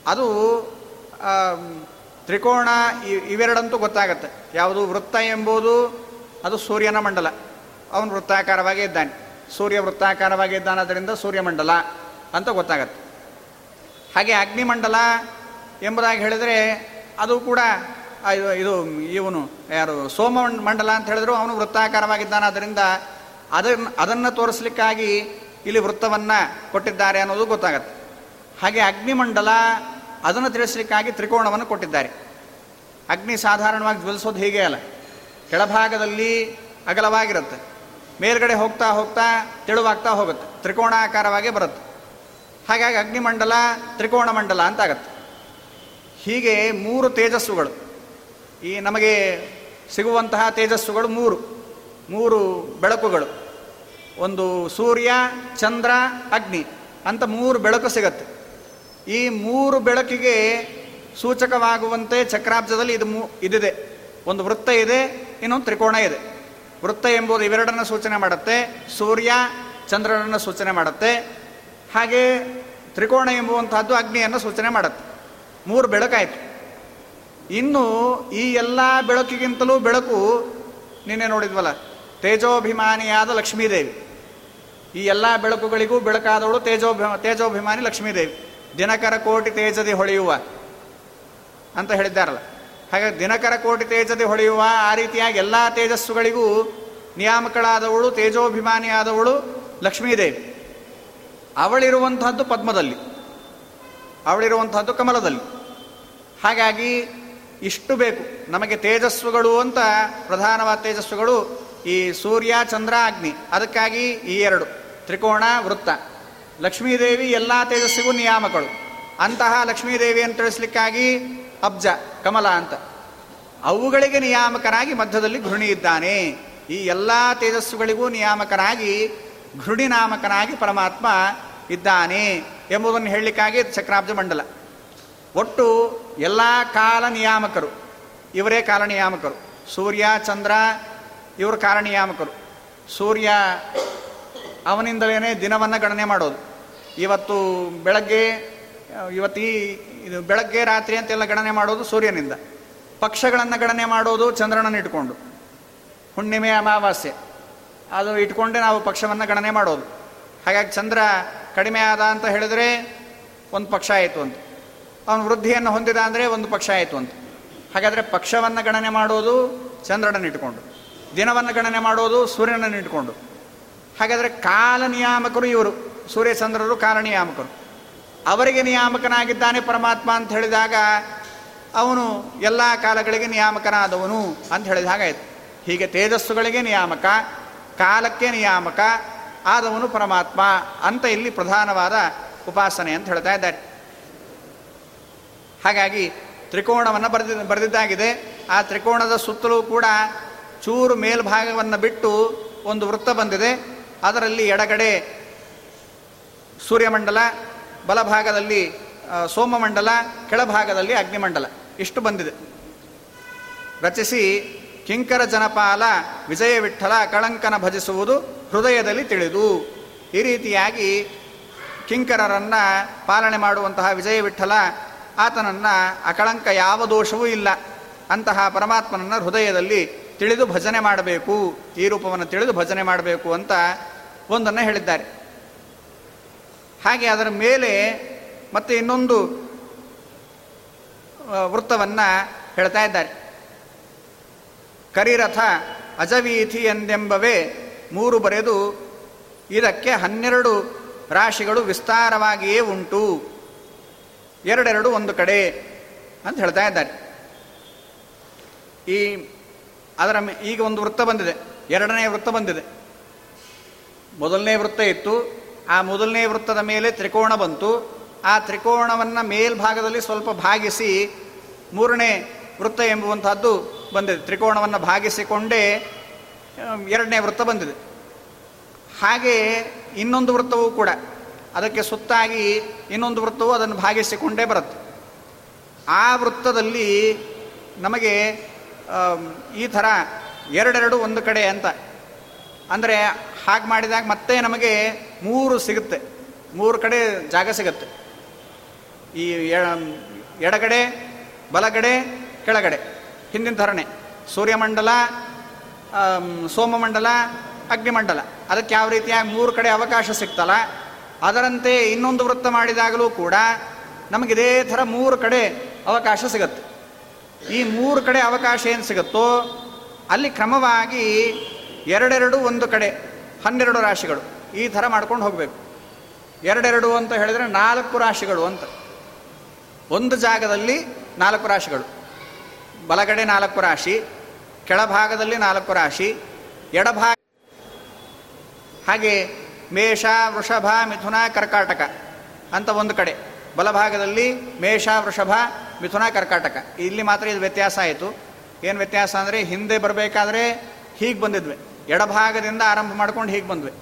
ಅದು ತ್ರಿಕೋಣ ಇವೆರಡಂತೂ ಗೊತ್ತಾಗತ್ತೆ. ಯಾವುದು ವೃತ್ತ ಎಂಬುದು ಅದು ಸೂರ್ಯನ ಮಂಡಲ. ಅವನು ವೃತ್ತಾಕಾರವಾಗಿ ಇದ್ದಾನೆ. ಸೂರ್ಯ ವೃತ್ತಾಕಾರವಾಗಿ ಸೂರ್ಯ ಸೂರ್ಯಮಂಡಲ ಅಂತ ಗೊತ್ತಾಗತ್ತೆ. ಹಾಗೆ ಅಗ್ನಿಮಂಡಲ ಎಂಬುದಾಗಿ ಹೇಳಿದರೆ ಅದು ಕೂಡ ಇದು ಇವನು ಯಾರು, ಸೋಮ ಮಂಡಲ ಅಂತ ಹೇಳಿದ್ರು, ಅವನು ವೃತ್ತಾಕಾರವಾಗಿದ್ದಾನಾದ್ದರಿಂದ ಅದನ್ನು ಅದನ್ನು ತೋರಿಸ್ಲಿಕ್ಕಾಗಿ ಇಲ್ಲಿ ವೃತ್ತವನ್ನು ಕೊಟ್ಟಿದ್ದಾರೆ ಅನ್ನೋದು ಗೊತ್ತಾಗತ್ತೆ. ಹಾಗೆ ಅಗ್ನಿಮಂಡಲ ಅದನ್ನು ತಿಳಿಸ್ಲಿಕ್ಕಾಗಿ ತ್ರಿಕೋಣವನ್ನು ಕೊಟ್ಟಿದ್ದಾರೆ. ಅಗ್ನಿ ಸಾಧಾರಣವಾಗಿ ಜ್ವಲಿಸೋದು ಹೀಗೆ ಅಲ್ಲ. ಕೆಳಭಾಗದಲ್ಲಿ ಅಗಲವಾಗಿರುತ್ತೆ. ಮೇಲ್ಗಡೆ ಹೋಗ್ತಾ ಹೋಗ್ತಾ ತೆಳುವಾಗ್ತಾ ಹೋಗುತ್ತೆ. ತ್ರಿಕೋಣಾಕಾರವಾಗಿ ಬರುತ್ತೆ. ಹಾಗಾಗಿ ಅಗ್ನಿಮಂಡಲ ತ್ರಿಕೋಣ ಮಂಡಲ ಅಂತಾಗತ್ತೆ. ಹೀಗೆ ಮೂರು ತೇಜಸ್ಸುಗಳು. ಈ ನಮಗೆ ಸಿಗುವಂತಹ ತೇಜಸ್ಸುಗಳು ಮೂರು. ಮೂರು ಬೆಳಕುಗಳು. ಒಂದು ಸೂರ್ಯ, ಚಂದ್ರ, ಅಗ್ನಿ ಅಂತ ಮೂರು ಬೆಳಕು ಸಿಗತ್ತೆ. ಈ ಮೂರು ಬೆಳಕಿಗೆ ಸೂಚಕವಾಗುವಂತೆ ಚಕ್ರಾಬ್ಜದಲ್ಲಿ ಇದು ಮೂ ಇದಿದೆ. ಒಂದು ವೃತ್ತ ಇದೆ ಇನ್ನೊಂದು ತ್ರಿಕೋಣ ಇದೆ. ವೃತ್ತ ಎಂಬುದು ಇವೆರಡನ್ನು ಸೂಚನೆ ಮಾಡುತ್ತೆ. ಸೂರ್ಯ ಚಂದ್ರನನ್ನು ಸೂಚನೆ ಮಾಡುತ್ತೆ. ಹಾಗೆ ತ್ರಿಕೋಣ ಎಂಬುವಂತಹದ್ದು ಅಗ್ನಿಯನ್ನು ಸೂಚನೆ ಮಾಡುತ್ತೆ. ಮೂರು ಬೆಳಕಾಯಿತು. ಇನ್ನು ಈ ಎಲ್ಲ ಬೆಳಕಿಗಿಂತಲೂ ಬೆಳಕು ನಿನ್ನೆ ನೋಡಿದ್ವಲ್ಲ, ತೇಜೋಭಿಮಾನಿಯಾದ ಲಕ್ಷ್ಮೀದೇವಿ. ಈ ಎಲ್ಲ ಬೆಳಕುಗಳಿಗೂ ಬೆಳಕಾದವಳು ತೇಜೋಭಿ, ತೇಜೋಭಿಮಾನಿ ಲಕ್ಷ್ಮೀದೇವಿ. ದಿನಕರ ಕೋಟಿ ತೇಜದಿ ಹೊಳೆಯುವ ಅಂತ ಹೇಳಿದ್ದಾರಲ್ಲ. ಹಾಗೆ ದಿನಕರ ಕೋಟಿ ತೇಜದೆ ಹೊಳೆಯುವ ಆ ರೀತಿಯಾಗಿ ಎಲ್ಲ ತೇಜಸ್ಸುಗಳಿಗೂ ನಿಯಾಮಕಳಾದವಳು, ತೇಜೋಭಿಮಾನಿಯಾದವಳು ಲಕ್ಷ್ಮೀದೇವಿ. ಅವಳಿರುವಂತಹದ್ದು ಪದ್ಮದಲ್ಲಿ. ಅವಳಿರುವಂತಹದ್ದು ಕಮಲದಲ್ಲಿ. ಹಾಗಾಗಿ ಇಷ್ಟು ಬೇಕು. ನಮಗೆ ತೇಜಸ್ಸುಗಳು ಅಂತ ಪ್ರಧಾನವಾದ ತೇಜಸ್ಸುಗಳು ಈ ಸೂರ್ಯ, ಚಂದ್ರ, ಅಗ್ನಿ. ಅದಕ್ಕಾಗಿ ಈ ಎರಡು. ತ್ರಿಕೋಣ, ವೃತ್ತ. ಲಕ್ಷ್ಮೀದೇವಿ ಎಲ್ಲ ತೇಜಸ್ಸಿಗೂ ನಿಯಾಮಕಳು. ಅಂತಹ ಲಕ್ಷ್ಮೀದೇವಿಯನ್ನು ತಿಳಿಸ್ಲಿಕ್ಕಾಗಿ ಅಬ್ಜ. ಕಮಲ ಅಂತ. ಅವುಗಳಿಗೆ ನಿಯಾಮಕನಾಗಿ ಮಧ್ಯದಲ್ಲಿ ಘೃಣಿ ಇದ್ದಾನೆ. ಈ ಎಲ್ಲ ತೇಜಸ್ಸುಗಳಿಗೂ ನಿಯಾಮಕನಾಗಿ, ಘೃಣಿ ನಾಮಕನಾಗಿ ಪರಮಾತ್ಮ ಇದ್ದಾನೆ ಎಂಬುದನ್ನು ಹೇಳಲಿಕ್ಕಾಗಿ ಚಕ್ರಾಬ್ಜ ಮಂಡಲ. ಒಟ್ಟು ಎಲ್ಲ ಕಾಲ ನಿಯಾಮಕರು. ಇವರೇ ಕಾಲ ನಿಯಾಮಕರು. ಸೂರ್ಯ, ಚಂದ್ರ, ಇವರು ಕಾಲ ನಿಯಾಮಕರು. ಸೂರ್ಯ ಅವನಿಂದಲೇ ದಿನವನ್ನು ಗಣನೆ ಮಾಡೋದು. ಇವತ್ತು ಬೆಳಗ್ಗೆ, ಇವತ್ತು ಇದು ಬೆಳಗ್ಗೆ, ರಾತ್ರಿ ಅಂತೆಲ್ಲ ಗಣನೆ ಮಾಡೋದು ಸೂರ್ಯನಿಂದ. ಪಕ್ಷಗಳನ್ನು ಗಣನೆ ಮಾಡೋದು ಚಂದ್ರನನ್ನು ಇಟ್ಕೊಂಡು. ಹುಣ್ಣಿಮೆ ಅಮಾವಾಸ್ಯೆ. ಅದು ಇಟ್ಕೊಂಡೇ ನಾವು ಪಕ್ಷವನ್ನು ಗಣನೆ ಮಾಡೋದು. ಹಾಗಾಗಿ ಚಂದ್ರ ಕಡಿಮೆ ಆದ ಅಂತ ಹೇಳಿದ್ರೆ ಒಂದು ಪಕ್ಷ ಆಯಿತು ಅಂತ. ಅವನು ವೃದ್ಧಿಯನ್ನು ಹೊಂದಿದ ಅಂದರೆ ಒಂದು ಪಕ್ಷ ಆಯಿತು ಅಂತ. ಹಾಗಾದರೆ ಪಕ್ಷವನ್ನು ಗಣನೆ ಮಾಡೋದು ಚಂದ್ರನನ್ನು ಇಟ್ಕೊಂಡು. ದಿನವನ್ನು ಗಣನೆ ಮಾಡೋದು ಸೂರ್ಯನನ್ನು ಇಟ್ಕೊಂಡು. ಹಾಗಾದರೆ ಕಾಲ ನಿಯಾಮಕರು ಇವರು. ಸೂರ್ಯಚಂದ್ರರು ಕಾಲ ನಿಯಾಮಕರು ಅವರಿಗೆ ನಿಯಾಮಕನಾಗಿದ್ದಾನೆ ಪರಮಾತ್ಮ ಅಂತ ಹೇಳಿದಾಗ ಅವನು ಎಲ್ಲ ಕಾಲಗಳಿಗೆ ನಿಯಾಮಕನಾದವನು ಅಂತ ಹೇಳಿದ ಹಾಗಾಯಿತು ಹೀಗೆ ತೇಜಸ್ಸುಗಳಿಗೆ ನಿಯಾಮಕ, ಕಾಲಕ್ಕೆ ನಿಯಾಮಕ ಆದವನು ಪರಮಾತ್ಮ ಅಂತ ಇಲ್ಲಿ ಪ್ರಧಾನವಾದ ಉಪಾಸನೆ ಅಂತ ಹೇಳ್ತಾ ಇದ್ದಾರೆ. ಹಾಗಾಗಿ ತ್ರಿಕೋಣವನ್ನು ಬರೆದ, ಬರೆದಿದ್ದಾಗಿದೆ. ಆ ತ್ರಿಕೋಣದ ಸುತ್ತಲೂ ಕೂಡ ಚೂರು ಮೇಲ್ಭಾಗವನ್ನು ಬಿಟ್ಟು ಒಂದು ವೃತ್ತ ಬಂದಿದೆ. ಅದರಲ್ಲಿ ಎಡಗಡೆ ಸೂರ್ಯಮಂಡಲ ಬಲಭಾಗದಲ್ಲಿ ಸೋಮಮಂಡಲ, ಕೆಳಭಾಗದಲ್ಲಿ ಅಗ್ನಿಮಂಡಲ. ಇಷ್ಟು ಬಂದಿದೆ. ರಚಿಸಿ ಕಿಂಕರ ಜನಪಾಲ, ವಿಜಯ ವಿಠಲ ಕಳಂಕನ ಭಜಿಸುವುದು ಹೃದಯದಲ್ಲಿ ತಿಳಿದು, ಈ ರೀತಿಯಾಗಿ ಕಿಂಕರರನ್ನು ಪಾಲನೆ ಮಾಡುವಂತಹ ವಿಜಯ ವಿಠಲ ಆತನನ್ನು ಅಕಳಂಕ ಯಾವ ದೋಷವೂ ಇಲ್ಲ. ಅಂತಹ ಪರಮಾತ್ಮನನ್ನು ಹೃದಯದಲ್ಲಿ ತಿಳಿದು ಭಜನೆ ಮಾಡಬೇಕು, ಈ ರೂಪವನ್ನು ತಿಳಿದು ಭಜನೆ ಮಾಡಬೇಕು ಅಂತ ಒಂದನ್ನು ಹೇಳಿದ್ದಾರೆ. ಹಾಗೆ ಅದರ ಮೇಲೆ ಮತ್ತೆ ಇನ್ನೊಂದು ವೃತ್ತವನ್ನು ಹೇಳ್ತಾ ಇದ್ದಾರೆ. ಕರಿರಥ ಅಜವೀಥಿ ಎಂದೆಂಬವೇ ಮೂರು ಬರೆದು ಇದಕ್ಕೆ ಹನ್ನೆರಡು ರಾಶಿಗಳು ವಿಸ್ತಾರವಾಗಿಯೇ ಉಂಟು. ಎರಡೆರಡು ಒಂದು ಕಡೆ ಅಂತ ಹೇಳ್ತಾ ಇದ್ದಾರೆ. ಈ ಅದರ ಈಗ ಒಂದು ವೃತ್ತ ಬಂದಿದೆ. ಎರಡನೇ ವೃತ್ತ ಬಂದಿದೆ. ಮೊದಲನೇ ವೃತ್ತ ಇತ್ತು. ಆ ಮೊದಲನೇ ವೃತ್ತದ ಮೇಲೆ ತ್ರಿಕೋಣ ಬಂತು. ಆ ತ್ರಿಕೋಣವನ್ನು ಮೇಲ್ಭಾಗದಲ್ಲಿ ಸ್ವಲ್ಪ ಭಾಗಿಸಿ ಮೂರನೇ ವೃತ್ತ ಎಂಬುವಂತಹದ್ದು ಬಂದಿದೆ. ತ್ರಿಕೋಣವನ್ನು ಭಾಗಿಸಿಕೊಂಡೇ ಎರಡನೇ ವೃತ್ತ ಬಂದಿದೆ. ಹಾಗೆ ಇನ್ನೊಂದು ವೃತ್ತವೂ ಕೂಡ. ಅದಕ್ಕೆ ಸುತ್ತಾಗಿ ಇನ್ನೊಂದು ವೃತ್ತವು ಅದನ್ನು ಭಾಗಿಸಿಕೊಂಡೇ ಬರುತ್ತೆ. ಆ ವೃತ್ತದಲ್ಲಿ ನಮಗೆ ಈ ಥರ ಎರಡೆರಡು ಒಂದು ಕಡೆ ಅಂತ ಅಂದರೆ ಹಾಗೆ ಮಾಡಿದಾಗ ಮತ್ತೆ ನಮಗೆ ಮೂರು ಸಿಗುತ್ತೆ. ಮೂರು ಕಡೆ ಜಾಗ ಸಿಗುತ್ತೆ. ಈ ಎಡಗಡೆ, ಬಲಗಡೆ, ಕೆಳಗಡೆ. ಹಿಂದಿನ ಧರಣೆ. ಸೂರ್ಯಮಂಡಲ ಸೋಮಮಂಡಲ, ಅಗ್ನಿಮಂಡಲ. ಅದಕ್ಕೆ ಯಾವ ರೀತಿಯಾಗಿ ಮೂರು ಕಡೆ ಅವಕಾಶ ಸಿಗ್ತಲ್ಲ ಅದರಂತೆ ಇನ್ನೊಂದು ವೃತ್ತ ಮಾಡಿದಾಗಲೂ ಕೂಡ ನಮಗಿದೇ ಥರ ಮೂರು ಕಡೆ ಅವಕಾಶ ಸಿಗುತ್ತೆ. ಈ ಮೂರು ಕಡೆ ಅವಕಾಶ ಏನು ಸಿಗುತ್ತೋ, ಅಲ್ಲಿ ಕ್ರಮವಾಗಿ ಎರಡೆರಡು ಒಂದು ಕಡೆ, ಹನ್ನೆರಡು ರಾಶಿಗಳು, ಈ ಥರ ಮಾಡ್ಕೊಂಡು ಹೋಗಬೇಕು. ಎರಡೆರಡು ಅಂತ ಹೇಳಿದರೆ ನಾಲ್ಕು ರಾಶಿಗಳು ಅಂತ. ಒಂದು ಜಾಗದಲ್ಲಿ ನಾಲ್ಕು ರಾಶಿಗಳು. ಬಲಗಡೆ ನಾಲ್ಕು ರಾಶಿ, ಕೆಳಭಾಗದಲ್ಲಿ ನಾಲ್ಕು ರಾಶಿ, ಎಡಭಾಗ ಹಾಗೆ ಮೇಷ, ವೃಷಭ, ಮಿಥುನ, ಕರ್ಕಾಟಕ ಅಂತ ಒಂದು ಕಡೆ. ಬಲಭಾಗದಲ್ಲಿ ಮೇಷ, ವೃಷಭ, ಮಿಥುನ, ಕರ್ಕಾಟಕ. ಇಲ್ಲಿ ಮಾತ್ರ ಇದು ವ್ಯತ್ಯಾಸ ಆಯಿತು. ಏನು ವ್ಯತ್ಯಾಸ ಅಂದರೆ ಹಿಂದೆ ಬರಬೇಕಾದ್ರೆ ಹೀಗೆ ಬಂದಿದ್ವಿ. ಎಡಭಾಗದಿಂದ ಆರಂಭ ಮಾಡ್ಕೊಂಡು ಹೀಗೆ ಬಂದ್ವಿ.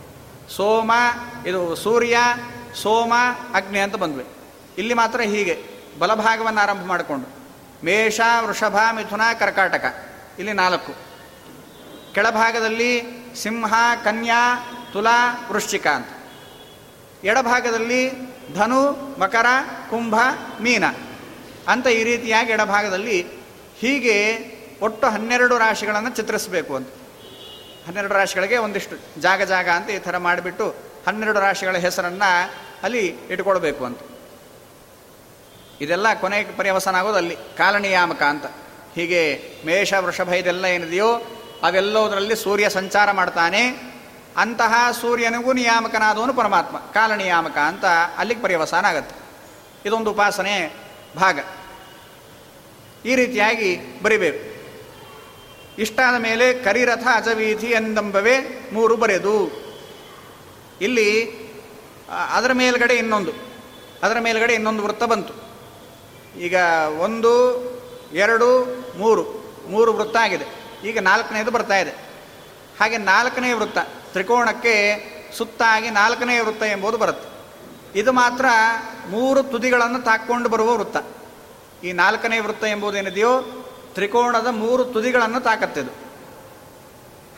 ಸೋಮ, ಇದು ಸೂರ್ಯ, ಸೋಮ, ಅಗ್ನಿ ಅಂತ ಬಂದ್ವಿ. ಇಲ್ಲಿ ಮಾತ್ರ ಹೀಗೆ ಬಲಭಾಗವನ್ನು ಆರಂಭ ಮಾಡಿಕೊಂಡು. ಮೇಷ, ವೃಷಭ, ಮಿಥುನ, ಕರ್ಕಾಟಕ. ಇಲ್ಲಿ ನಾಲ್ಕು. ಕೆಳಭಾಗದಲ್ಲಿ ಸಿಂಹ, ಕನ್ಯಾ, ತುಲಾ, ವೃಶ್ಚಿಕ ಅಂತ. ಎಡಭಾಗದಲ್ಲಿ ಧನು, ಮಕರ, ಕುಂಭ, ಮೀನ. ಅಂತ ಈ ರೀತಿಯಾಗಿ ಎಡಭಾಗದಲ್ಲಿ ಹೀಗೆ ಒಟ್ಟು ಹನ್ನೆರಡು ರಾಶಿಗಳನ್ನು ಚಿತ್ರಿಸಬೇಕು ಅಂತ. ಹನ್ನೆರಡು ರಾಶಿಗಳಿಗೆ ಒಂದಿಷ್ಟು ಜಾಗ ಜಾಗ ಅಂತ ಈ ಥರ ಮಾಡಿಬಿಟ್ಟು ಹನ್ನೆರಡು ರಾಶಿಗಳ ಹೆಸರನ್ನು ಅಲ್ಲಿ ಇಟ್ಕೊಳ್ಬೇಕು ಅಂತ. ಇದೆಲ್ಲ ಕೊನೆಗೆ ಪರ್ಯವಸಾನ ಆಗೋದು ಅಲ್ಲಿ. ಕಾಲನಿಯಾಮಕ ಅಂತ. ಹೀಗೆ ಮೇಷ, ವೃಷಭ ಇದೆಲ್ಲ ಏನಿದೆಯೋ ಅವೆಲ್ಲೋದರಲ್ಲಿ ಸೂರ್ಯ ಸಂಚಾರ ಮಾಡ್ತಾನೆ. ಅಂತಹ ಸೂರ್ಯನಿಗೂ ನಿಯಾಮಕನಾದವನು ಪರಮಾತ್ಮ. ಕಾಲನಿಯಾಮಕ ಅಂತ ಅಲ್ಲಿಗೆ ಪರ್ಯವಸಾನ ಆಗತ್ತೆ. ಇದೊಂದು ಉಪಾಸನೆ ಭಾಗ. ಈ ರೀತಿಯಾಗಿ ಬರಿಬೇಕು. ಇಷ್ಟಾದ ಮೇಲೆ ಕರಿರಥ ಅಜವೀಧಿ ಎಂದಂಬವೇ ಮೂರು ಬರೆದು. ಇಲ್ಲಿ ಅದರ ಮೇಲ್ಗಡೆ ಇನ್ನೊಂದು, ಅದರ ಮೇಲ್ಗಡೆ ಇನ್ನೊಂದು ವೃತ್ತ ಬಂತು. ಈಗ ಒಂದು, ಎರಡು, ಮೂರು ಮೂರು ವೃತ್ತ ಆಗಿದೆ. ಈಗ ನಾಲ್ಕನೇದು ಬರ್ತಾ ಇದೆ. ಹಾಗೆ ನಾಲ್ಕನೇ ವೃತ್ತ, ತ್ರಿಕೋಣಕ್ಕೆ ಸುತ್ತಾಗಿ ನಾಲ್ಕನೇ ವೃತ್ತ ಎಂಬುದು ಬರುತ್ತೆ. ಇದು ಮಾತ್ರ ಮೂರು ತುದಿಗಳನ್ನು ತಾಕ್ಕೊಂಡು ಬರುವ ವೃತ್ತ. ಈ ನಾಲ್ಕನೇ ವೃತ್ತ ಎಂಬುದೇನಿದೆಯೋ ತ್ರಿಕೋಣದ ಮೂರು ತುದಿಗಳನ್ನು ತಾಕತ್ತಿದು.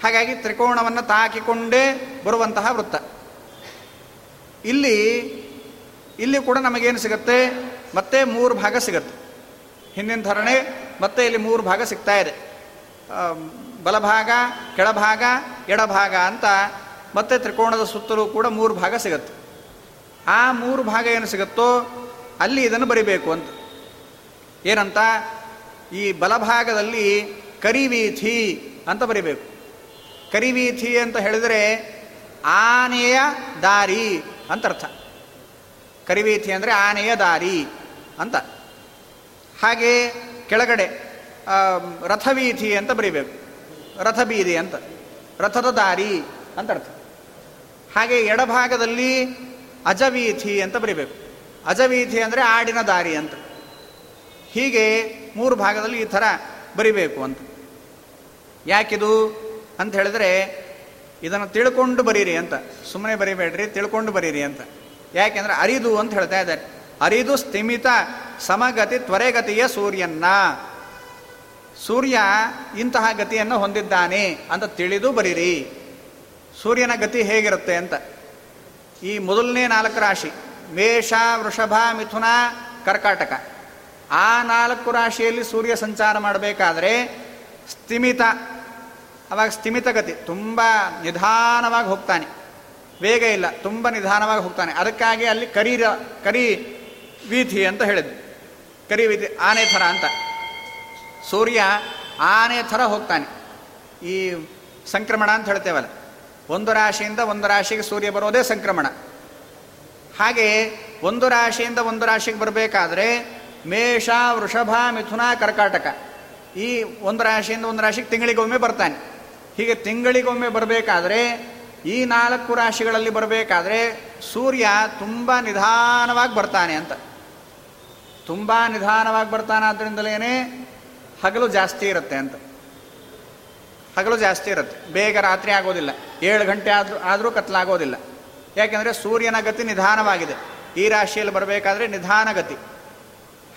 ಹಾಗಾಗಿ ತ್ರಿಕೋಣವನ್ನು ತಾಕಿಕೊಂಡೇ ಬರುವಂತಹ ವೃತ್ತ. ಇಲ್ಲಿ ಇಲ್ಲಿ ಕೂಡ ನಮಗೇನು ಸಿಗುತ್ತೆ? ಮತ್ತೆ ಮೂರು ಭಾಗ ಸಿಗುತ್ತೆ. ಹಿಂದಿನ ಧರಣೆ ಮತ್ತೆ ಇಲ್ಲಿ ಮೂರು ಭಾಗ ಸಿಗ್ತಾ ಇದೆ. ಬಲಭಾಗ, ಕೆಳಭಾಗ, ಎಡಭಾಗ ಅಂತ ಮತ್ತೆ ತ್ರಿಕೋಣದ ಸುತ್ತಲೂ ಕೂಡ ಮೂರು ಭಾಗ ಸಿಗುತ್ತೆ. ಆ ಮೂರು ಭಾಗ ಏನು ಸಿಗುತ್ತೋ ಅಲ್ಲಿ ಇದನ್ನು ಬರಿಬೇಕು ಅಂತ. ಏನಂತ? ಈ ಬಲಭಾಗದಲ್ಲಿ ಕರಿವೀಥಿ ಅಂತ ಬರಿಬೇಕು. ಕರಿವೀಥಿ ಅಂತ ಹೇಳಿದರೆ ಆನೆಯ ದಾರಿ ಅಂತ ಅರ್ಥ. ಕರಿವೀಥಿ ಅಂದರೆ ಆನೆಯ ದಾರಿ ಅಂತ. ಹಾಗೆ ಕೆಳಗಡೆ ರಥವೀಥಿ ಅಂತ ಬರಿಬೇಕು. ರಥಬೀದಿ ಅಂತ. ರಥದ ದಾರಿ ಅಂತ ಅರ್ಥ. ಹಾಗೆ ಎಡಭಾಗದಲ್ಲಿ ಅಜವೀಥಿ ಅಂತ ಬರಿಬೇಕು. ಅಜವೀಥಿ ಅಂದರೆ ಆಡಿನ ದಾರಿ ಅಂತ. ಹೀಗೆ ಮೂರು ಭಾಗದಲ್ಲಿ ಈ ಥರ ಬರಿಬೇಕು ಅಂತ. ಯಾಕಿದು? ಅಂತ ಹೇಳಿದ್ರೆ, ಇದನ್ನು ತಿಳ್ಕೊಂಡು ಬರೀರಿ ಅಂತ. ಸುಮ್ಮನೆ ಬರಿಬೇಡ್ರಿ, ತಿಳ್ಕೊಂಡು ಬರೀರಿ ಅಂತ. ಯಾಕೆಂದ್ರೆ ಅರಿದು ಅಂತ ಹೇಳ್ತಾ ಇದ್ದಾರೆ. ಅರಿದು ಸ್ಥಿಮಿತ ಸಮಗತಿ ತ್ವರೆಗತಿಯ ಸೂರ್ಯನ್ನ. ಸೂರ್ಯ ಇಂತಹ ಗತಿಯನ್ನು ಹೊಂದಿದ್ದಾನೆ ಅಂತ ತಿಳಿದು ಬರೀರಿ. ಸೂರ್ಯನ ಗತಿ ಹೇಗಿರುತ್ತೆ ಅಂತ. ಈ ಮೊದಲನೇ ನಾಲ್ಕು ರಾಶಿ, ಮೇಷ, ವೃಷಭ, ಮಿಥುನ, ಕರ್ಕಾಟಕ. ಆ ನಾಲ್ಕು ರಾಶಿಯಲ್ಲಿ ಸೂರ್ಯ ಸಂಚಾರ ಮಾಡಬೇಕಾದ್ರೆ ಸ್ಥಿಮಿತ, ಅವಾಗ ಸ್ಥಿಮಿತ ಗತಿ, ತುಂಬ ನಿಧಾನವಾಗಿ ಹೋಗ್ತಾನೆ. ವೇಗ ಇಲ್ಲ, ತುಂಬ ನಿಧಾನವಾಗಿ ಹೋಗ್ತಾನೆ. ಅದಕ್ಕಾಗಿ ಅಲ್ಲಿ ಕರಿ ಕರಿ ವೀಥಿ ಅಂತ ಹೇಳಿದ್ವಿ ಕರಿ ವೀಥಿ, ಆನೆ ಥರ ಅಂತ. ಸೂರ್ಯ ಆನೆ ಥರ ಹೋಗ್ತಾನೆ. ಈ ಸಂಕ್ರಮಣ ಅಂತ ಹೇಳ್ತೇವಲ್ಲ, ಒಂದು ರಾಶಿಯಿಂದ ಒಂದು ರಾಶಿಗೆ ಸೂರ್ಯ ಬರೋದೇ ಸಂಕ್ರಮಣ. ಹಾಗೆ ಒಂದು ರಾಶಿಯಿಂದ ಒಂದು ರಾಶಿಗೆ ಬರಬೇಕಾದ್ರೆ ಮೇಷ, ವೃಷಭ, ಮಿಥುನ, ಕರ್ಕಾಟಕ. ಈ ಒಂದು ರಾಶಿಯಿಂದ ಒಂದು ರಾಶಿಗೆ ತಿಂಗಳಿಗೊಮ್ಮೆ ಬರ್ತಾನೆ. ಹೀಗೆ ತಿಂಗಳಿಗೊಮ್ಮೆ ಬರಬೇಕಾದ್ರೆ, ಈ ನಾಲ್ಕು ರಾಶಿಗಳಲ್ಲಿ ಬರಬೇಕಾದ್ರೆ, ಸೂರ್ಯ ತುಂಬ ನಿಧಾನವಾಗಿ ಬರ್ತಾನೆ ಅಂತ. ತುಂಬ ನಿಧಾನವಾಗಿ ಬರ್ತಾನಾದ್ರಿಂದಲೇ ಹಗಲು ಜಾಸ್ತಿ ಇರುತ್ತೆ ಅಂತ. ಹಗಲು ಜಾಸ್ತಿ ಇರುತ್ತೆ. ಬೇಗ ರಾತ್ರಿ ಆಗೋದಿಲ್ಲ. ಏಳು ಗಂಟೆ ಆದರೂ ಆದರೂ ಕತ್ಲಾಗೋದಿಲ್ಲ. ಯಾಕೆಂದರೆ ಸೂರ್ಯನ ಗತಿ ನಿಧಾನವಾಗಿದೆ. ಈ ರಾಶಿಯಲ್ಲಿ ಬರಬೇಕಾದ್ರೆ ನಿಧಾನ ಗತಿ.